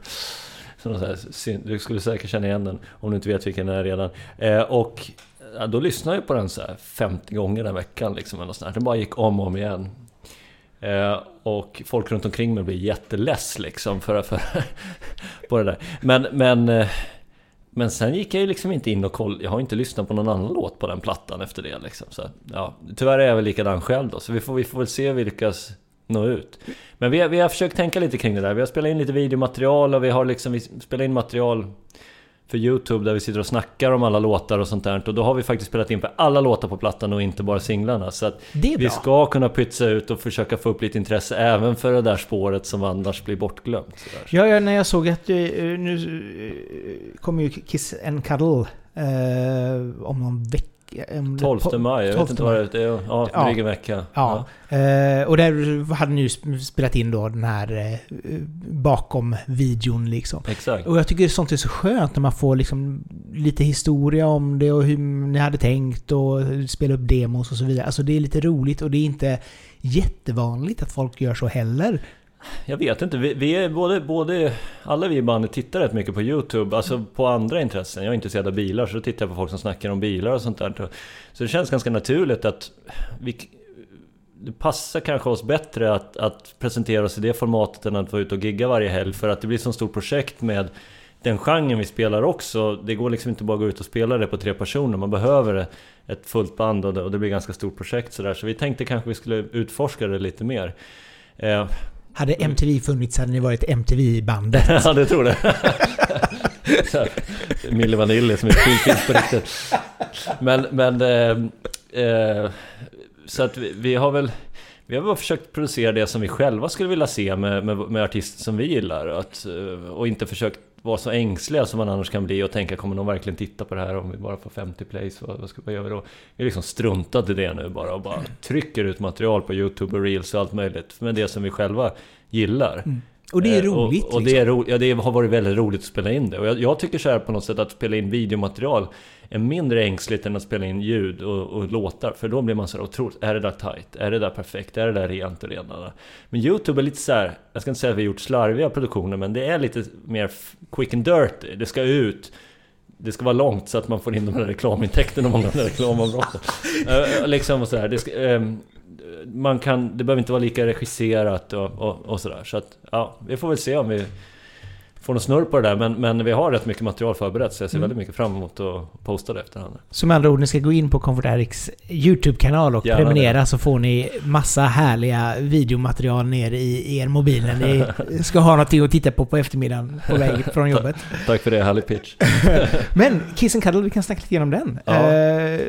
Så här Du skulle säkert känna igen den om du inte vet vilken den är redan. Eh, och ja, då lyssnade jag på den så här 50 gånger den veckan. Liksom, eller sånt här. Den bara gick om och om igen. Eh, och folk runt omkring mig blir jätteless liksom för, för <laughs> på det där. Men, men, eh, men sen gick jag ju liksom inte in och kollade. Jag har inte lyssnat på någon annan låt på den plattan efter det liksom. Så, ja, tyvärr är jag väl likadan själv då. Så vi får, vi får väl se vilka nå ut. Men vi vi har försökt tänka lite kring det där. Vi har spelat in lite videomaterial och vi har liksom vi spelar in material för Youtube där vi sitter och snackar om alla låtar och sånt där. Och då har vi faktiskt spelat in på alla låtar på plattan och inte bara singlarna. Så att vi ska kunna pytsa ut och försöka få upp lite intresse även för det där spåret som annars blir bortglömt. Ja, ja, när jag såg att eh, nu eh, kommer ju Kiss and Cuddle eh, om någon vecka. Om det- 12 på- maj, jag 12 vet inte vad det är. Ja, ja, Ja. dryg en vecka. Ja, eh, och där hade ni ju sp- spelat in då den här eh, bakom videon liksom. Exakt. Och jag tycker sånt är så skönt när man får liksom lite historia om det och hur ni hade tänkt och spela upp demos och så vidare. Alltså det är lite roligt och det är inte jättevanligt att folk gör så heller. Jag vet inte, vi, vi är både, både... Alla vi i bandet tittar rätt mycket på YouTube, alltså på andra intressen. Jag är intresserad av bilar, så då tittar jag på folk som snackar om bilar och sånt där. Så det känns ganska naturligt att vi... Det passar kanske oss bättre att, att presentera oss i det formatet än att vara ute och gigga varje helg. För att det blir ett så stort projekt med den genren vi spelar också. Det går liksom inte bara att gå ut och spela det på tre personer. Man behöver ett fullt band och det, och det blir ett ganska stort projekt sådär. Så vi tänkte kanske vi skulle utforska det lite mer. Eh, hade MTV funnits hade ni varit MTV-bandet. <laughs> Ja, det tror här, <laughs> Milli Vanilli som finns, finns på riktigt. Men, men... Eh, eh, så att vi, vi har väl... Vi har väl försökt producera det som vi själva skulle vilja se med, med, med artister som vi gillar. Att, eh, och inte försökt vara så ängsliga som man annars kan bli och tänka kommer någon verkligen titta på det här om vi bara får 50 plays? Vad, vad, ska, vad gör vi då? Vi liksom struntat i det nu bara och bara trycker ut material på YouTube och Reels och allt möjligt. Med det som vi själva gillar. Och det är Eh, roligt. Och, och liksom. det, är ro, ja, det har varit väldigt roligt att spela in det. Och jag, jag tycker så här på något sätt att spela in videomaterial är mindre ängsligt än att spela in ljud och, och låtar. För då blir man så här otroligt, är det där tight? Är det där perfekt? Är det där rent och renare? Men YouTube är lite så här, jag ska inte säga att vi har gjort slarviga produktioner, men det är lite mer quick and dirty. Det ska ut. Det ska vara långt så att man får in de här reklamintäkterna här <laughs> reklamavbrotten. <laughs> Eh, liksom och så här, det ska, ehm, man kan, det behöver inte vara lika regisserat och, och, och sådär. Så att, ja, vi får väl se om vi får någon snurr på det där. Men, men vi har rätt mycket material förberett så jag ser Mm. väldigt mycket fram emot att posta det efterhand. Så med andra ord, ni ska gå in på Comfort Addicts YouTube-kanal och Gärna prenumerera så får ni massa härliga videomaterial ner i, i er mobil när ni <laughs> ska ha någonting att titta på på eftermiddagen på väg från jobbet. Tack för det, härlig pitch. <laughs> Men Kiss and Cuddle, vi kan snacka lite grann om den. Ja. Eh,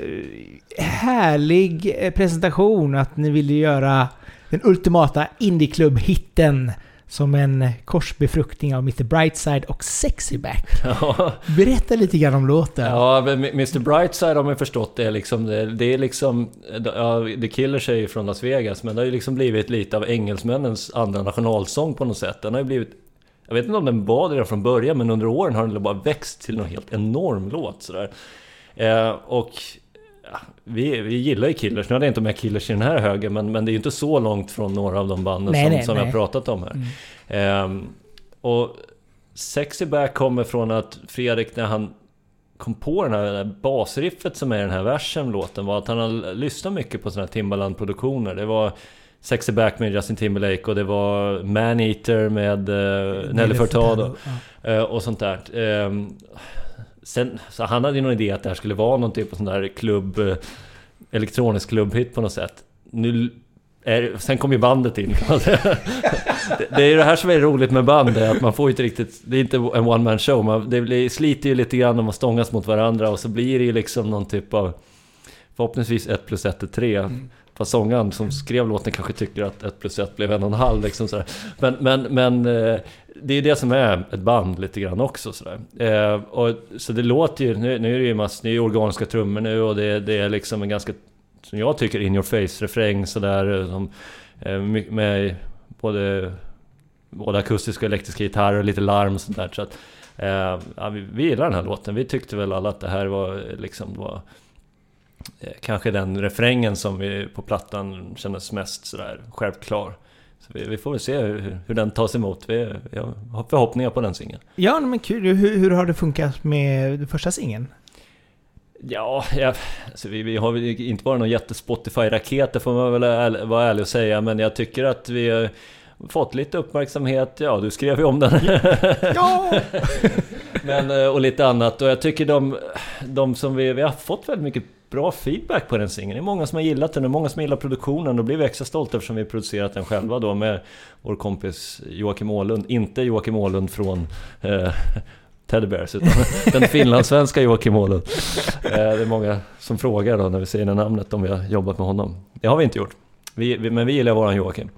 härlig eh, presentation att ni ville göra den ultimata indieklubb-hitten som en korsbefruktning av Mr Brightside och Sexyback. <laughs> Ja, Berätta lite grann om låten. ja Mr Brightside har man förstått det är liksom, det, det är liksom, ja, The Killers är ju från Las Vegas, men det har ju liksom blivit lite av engelsmännens andra nationalsång på något sätt. Den har ju blivit, jag vet inte om den var det redan från början, men under åren har den bara växt till någon helt enorm låt sådär. Eh, och ja, vi, vi gillar ju Killers. Nu hade jag inte med Killers i den här högen, men, men det är ju inte så långt från några av de banden Nej, som, nej, som nej. jag pratat om här. Mm. Ehm, och Sexy Back kommer från att Fredrik när han kom på den här, här basriffet som är i den här versen låten var att han har lyssnat mycket på sådana här Timbaland-produktioner. Det var Sexy Back med Justin Timberlake och det var Man Eater med uh, Nelly Furtado Ja. eh, och sånt där. Ehm, sen, så han hade ju någon idé att det här skulle vara någon typ av sån där klubb... eh, elektronisk klubbhit på något sätt. Nu är, sen kom ju bandet in kan man säga. <laughs> det, det är ju det här som är roligt med band, det är att man får ju inte riktigt... Det är inte en one man show, man, det blir, sliter ju lite grann om man stångas mot varandra och så blir det ju liksom någon typ av... Förhoppningsvis 1 plus 1 är 3. Mm. Fast sångaren som skrev låten kanske tycker att 1 plus 1 blev en och en halv liksom sådär. Men, men, men eh, det är det som är ett band lite grann också sådär. Eh, och, så det låter ju, nu, nu är det ju massor, det är ju organiska trummor nu och det, det är liksom en ganska, som jag tycker, in your face-refräng sådär. Som, eh, med både, både akustiska och elektriska gitarrer och lite larm och sådär. Så att, eh, ja, vi, vi gillar den här låten. Vi tyckte väl alla att det här var liksom var, eh, kanske den refrängen som vi på plattan kändes mest sådär självklar. Så vi, vi får väl se hur, hur den tas emot. Vi, jag har förhoppningar på den singeln. Ja, men kul. Hur, hur har det funkat med den första singeln? Ja, jag, alltså vi, vi har väl inte varit någon jätte-Spotify-raket, det får man väl äl- vara ärlig och säga. Men jag tycker att vi har fått lite uppmärksamhet. Ja, du skrev ju om den. Ja! <laughs> Men, eh, och lite annat. Och jag tycker de, de som vi, vi har fått väldigt mycket bra feedback på den singeln. Det är många som har gillat den och många som gillar produktionen. Då blir vi extra stolta eftersom vi har producerat den själva då med vår kompis Joakim Åhlund. Inte Joakim Åhlund från eh, <laughs> Teddy Bears utan <laughs> den finlandssvenska Joakim Åhlund. Eh, det är många som frågar då när vi säger det namnet om vi har jobbat med honom. Det har vi inte gjort. Vi, vi, men vi gillar våran Joakim.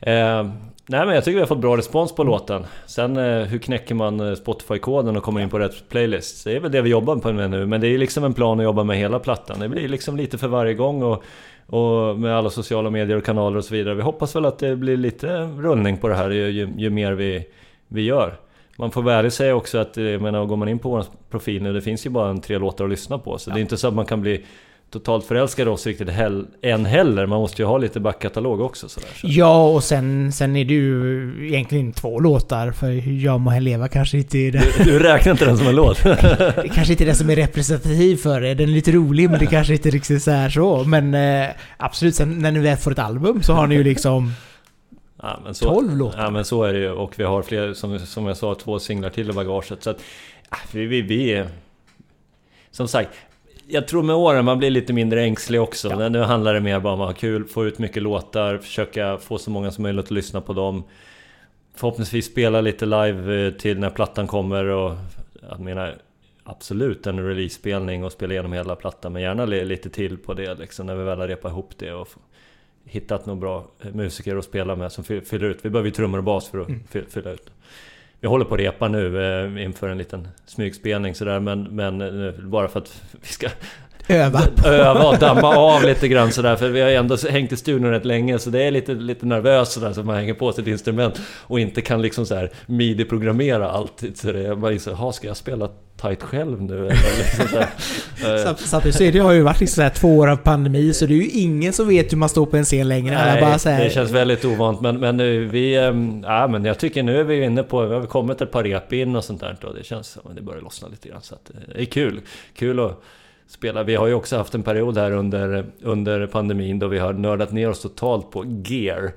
Eh, nej men jag tycker vi har fått bra respons på låten. Sen eh, hur knäcker man eh, Spotify-koden och kommer in på rätt playlist? Det är väl det vi jobbar på med nu. Men det är liksom en plan att jobba med hela plattan. Det blir liksom lite för varje gång och, och med alla sociala medier och kanaler och så vidare. Vi hoppas väl att det blir lite rullning på det här ju, ju, ju mer vi, vi gör. Man får väl säga också att, eh, jag menar, går man in på vår profil nu, det finns ju bara en tre låtar att lyssna på. Så det är inte så att man kan bli totalt förälskad i oss riktigt hell, än heller. Man måste ju ha lite backkatalog också sådär. Så. Ja, och sen, sen är det ju egentligen två låtar. För Jag må leva kanske inte är det. Du, du räknar inte den som en låt? Det <laughs> kanske inte är det som är representativ för det. Den är lite rolig men det kanske inte riktigt så här så. Men eh, absolut, sen när ni väl får ett album så har ni ju liksom Ja, men så, 12 låtar. Ja men så är det ju och vi har fler, som, som jag sa, två singlar till i bagaget. Så att, ja, vi, vi, vi är... Som sagt, jag tror med åren man blir lite mindre ängslig också. Ja. Nu handlar det mer bara om att ha kul, få ut mycket låtar, försöka få så många som möjligt att lyssna på dem. Förhoppningsvis spela lite live eh, till när plattan kommer och... Jag menar, absolut en release-spelning och spela igenom hela plattan. Men gärna li- lite till på det liksom, när vi väl har repat ihop det och hittat några bra eh, musiker att spela med som fy- fyller ut. Vi behöver ju trummor och bas för att Mm. fy- fylla ut. Vi håller på att repa nu eh, inför en liten smygspelning sådär men, men eh, bara för att <laughs> vi ska öva. öva och damma av lite grann sådär för vi har ju ändå hängt i studion rätt länge så det är lite, lite nervöst sådär så man hänger på sitt instrument och inte kan liksom såhär midi-programmera alltid så det är bara så jaha ska jag spela tight själv nu eller liksom så Samtidigt är <laughs> det har ju varit liksom så här två år av pandemi så det är ju ingen som vet hur man står på en scen längre. Alla bara så här, det känns väldigt ovant men, men nu, vi... ehm, Ja men jag tycker nu är vi inne på... Vi har kommit ett par rep in och sånt där och det känns som att det börjar lossna lite grann så att eh, det är kul. Kul att spela. Vi har ju också haft en period här under, under pandemin då vi har nördat ner oss totalt på gear.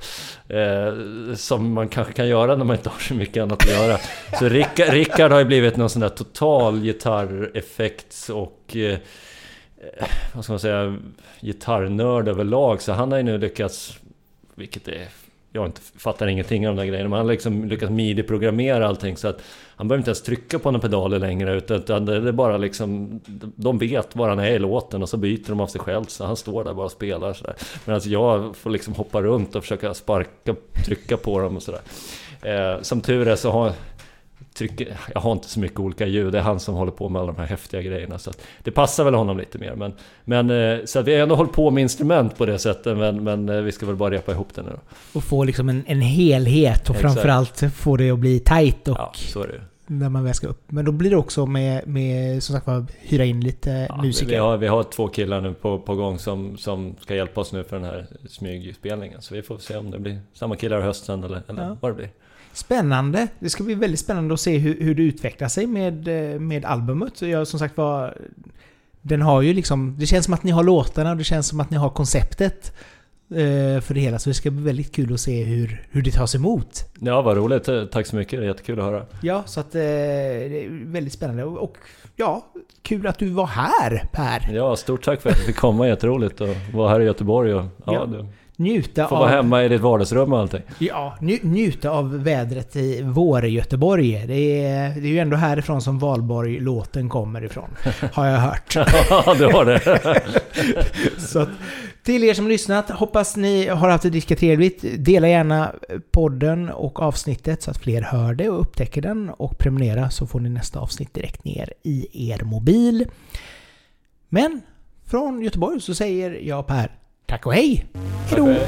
Eh, som man kanske kan göra när man inte har så mycket annat att göra. Så Rickard, Rickard har ju blivit någon sån där total gitarreffekts och... Eh, eh, vad ska man säga, gitarrnörd överlag. Så han har ju nu lyckats, vilket är, jag inte, fattar ingenting av de där grejerna, men han har liksom lyckats midi-programmera allting så att han behöver inte ens trycka på några pedaler längre utan, det är bara liksom, de vet var han är i låten och så byter de av sig själv så han står där bara och spelar sådär. Medan jag får liksom hoppa runt och försöka sparka, trycka på dem och sådär. Eh, som tur är så har trycker, jag har inte så mycket olika ljud, det är han som håller på med alla de här häftiga grejerna. Så det passar väl honom lite mer. Men, men, eh, så att vi har ändå hållit på med instrument på det sättet, men, men eh, vi ska väl bara repa ihop det nu då. och få liksom en, en helhet och Exakt. framförallt få det att bli tight och Ja, så är det när man väl ska upp. Men då blir det också med, med som sagt var, hyra in lite Ja, musiker. vi, har, vi har två killar nu på, på gång som, som ska hjälpa oss nu för den här smygspelningen. Så vi får se om det blir samma killar i hösten eller, eller Ja. vad det blir. Spännande! Det ska bli väldigt spännande att se hur, hur det utvecklar sig med, eh, med albumet. Jag som sagt var... Den har ju liksom... Det känns som att ni har låtarna och det känns som att ni har konceptet eh, för det hela. Så det ska bli väldigt kul att se hur, hur det tas emot. Ja, vad roligt. Tack så mycket. Det är jättekul att höra. Ja, så att eh, det är väldigt spännande. Och, ja, kul att du var här Per! Ja, stort tack för att jag fick komma. Jätteroligt att vara här i Göteborg och ja, Ja. Njuta får av... vara hemma i ditt vardagsrum och allting. Ja, nj, njuta av vädret i Vår-Göteborg. Det är, det är ju ändå härifrån som Valborg-låten kommer ifrån. <laughs> Har jag hört. Ja, du har det. <laughs> Så att, till er som lyssnat, hoppas ni har haft det lika trevligt. Dela gärna podden och avsnittet så att fler hör det och upptäcker den. Och prenumerera så får ni nästa avsnitt direkt ner i er mobil. Men från Göteborg så säger jag Per, tack och hej! Tack Hejdå! och hej.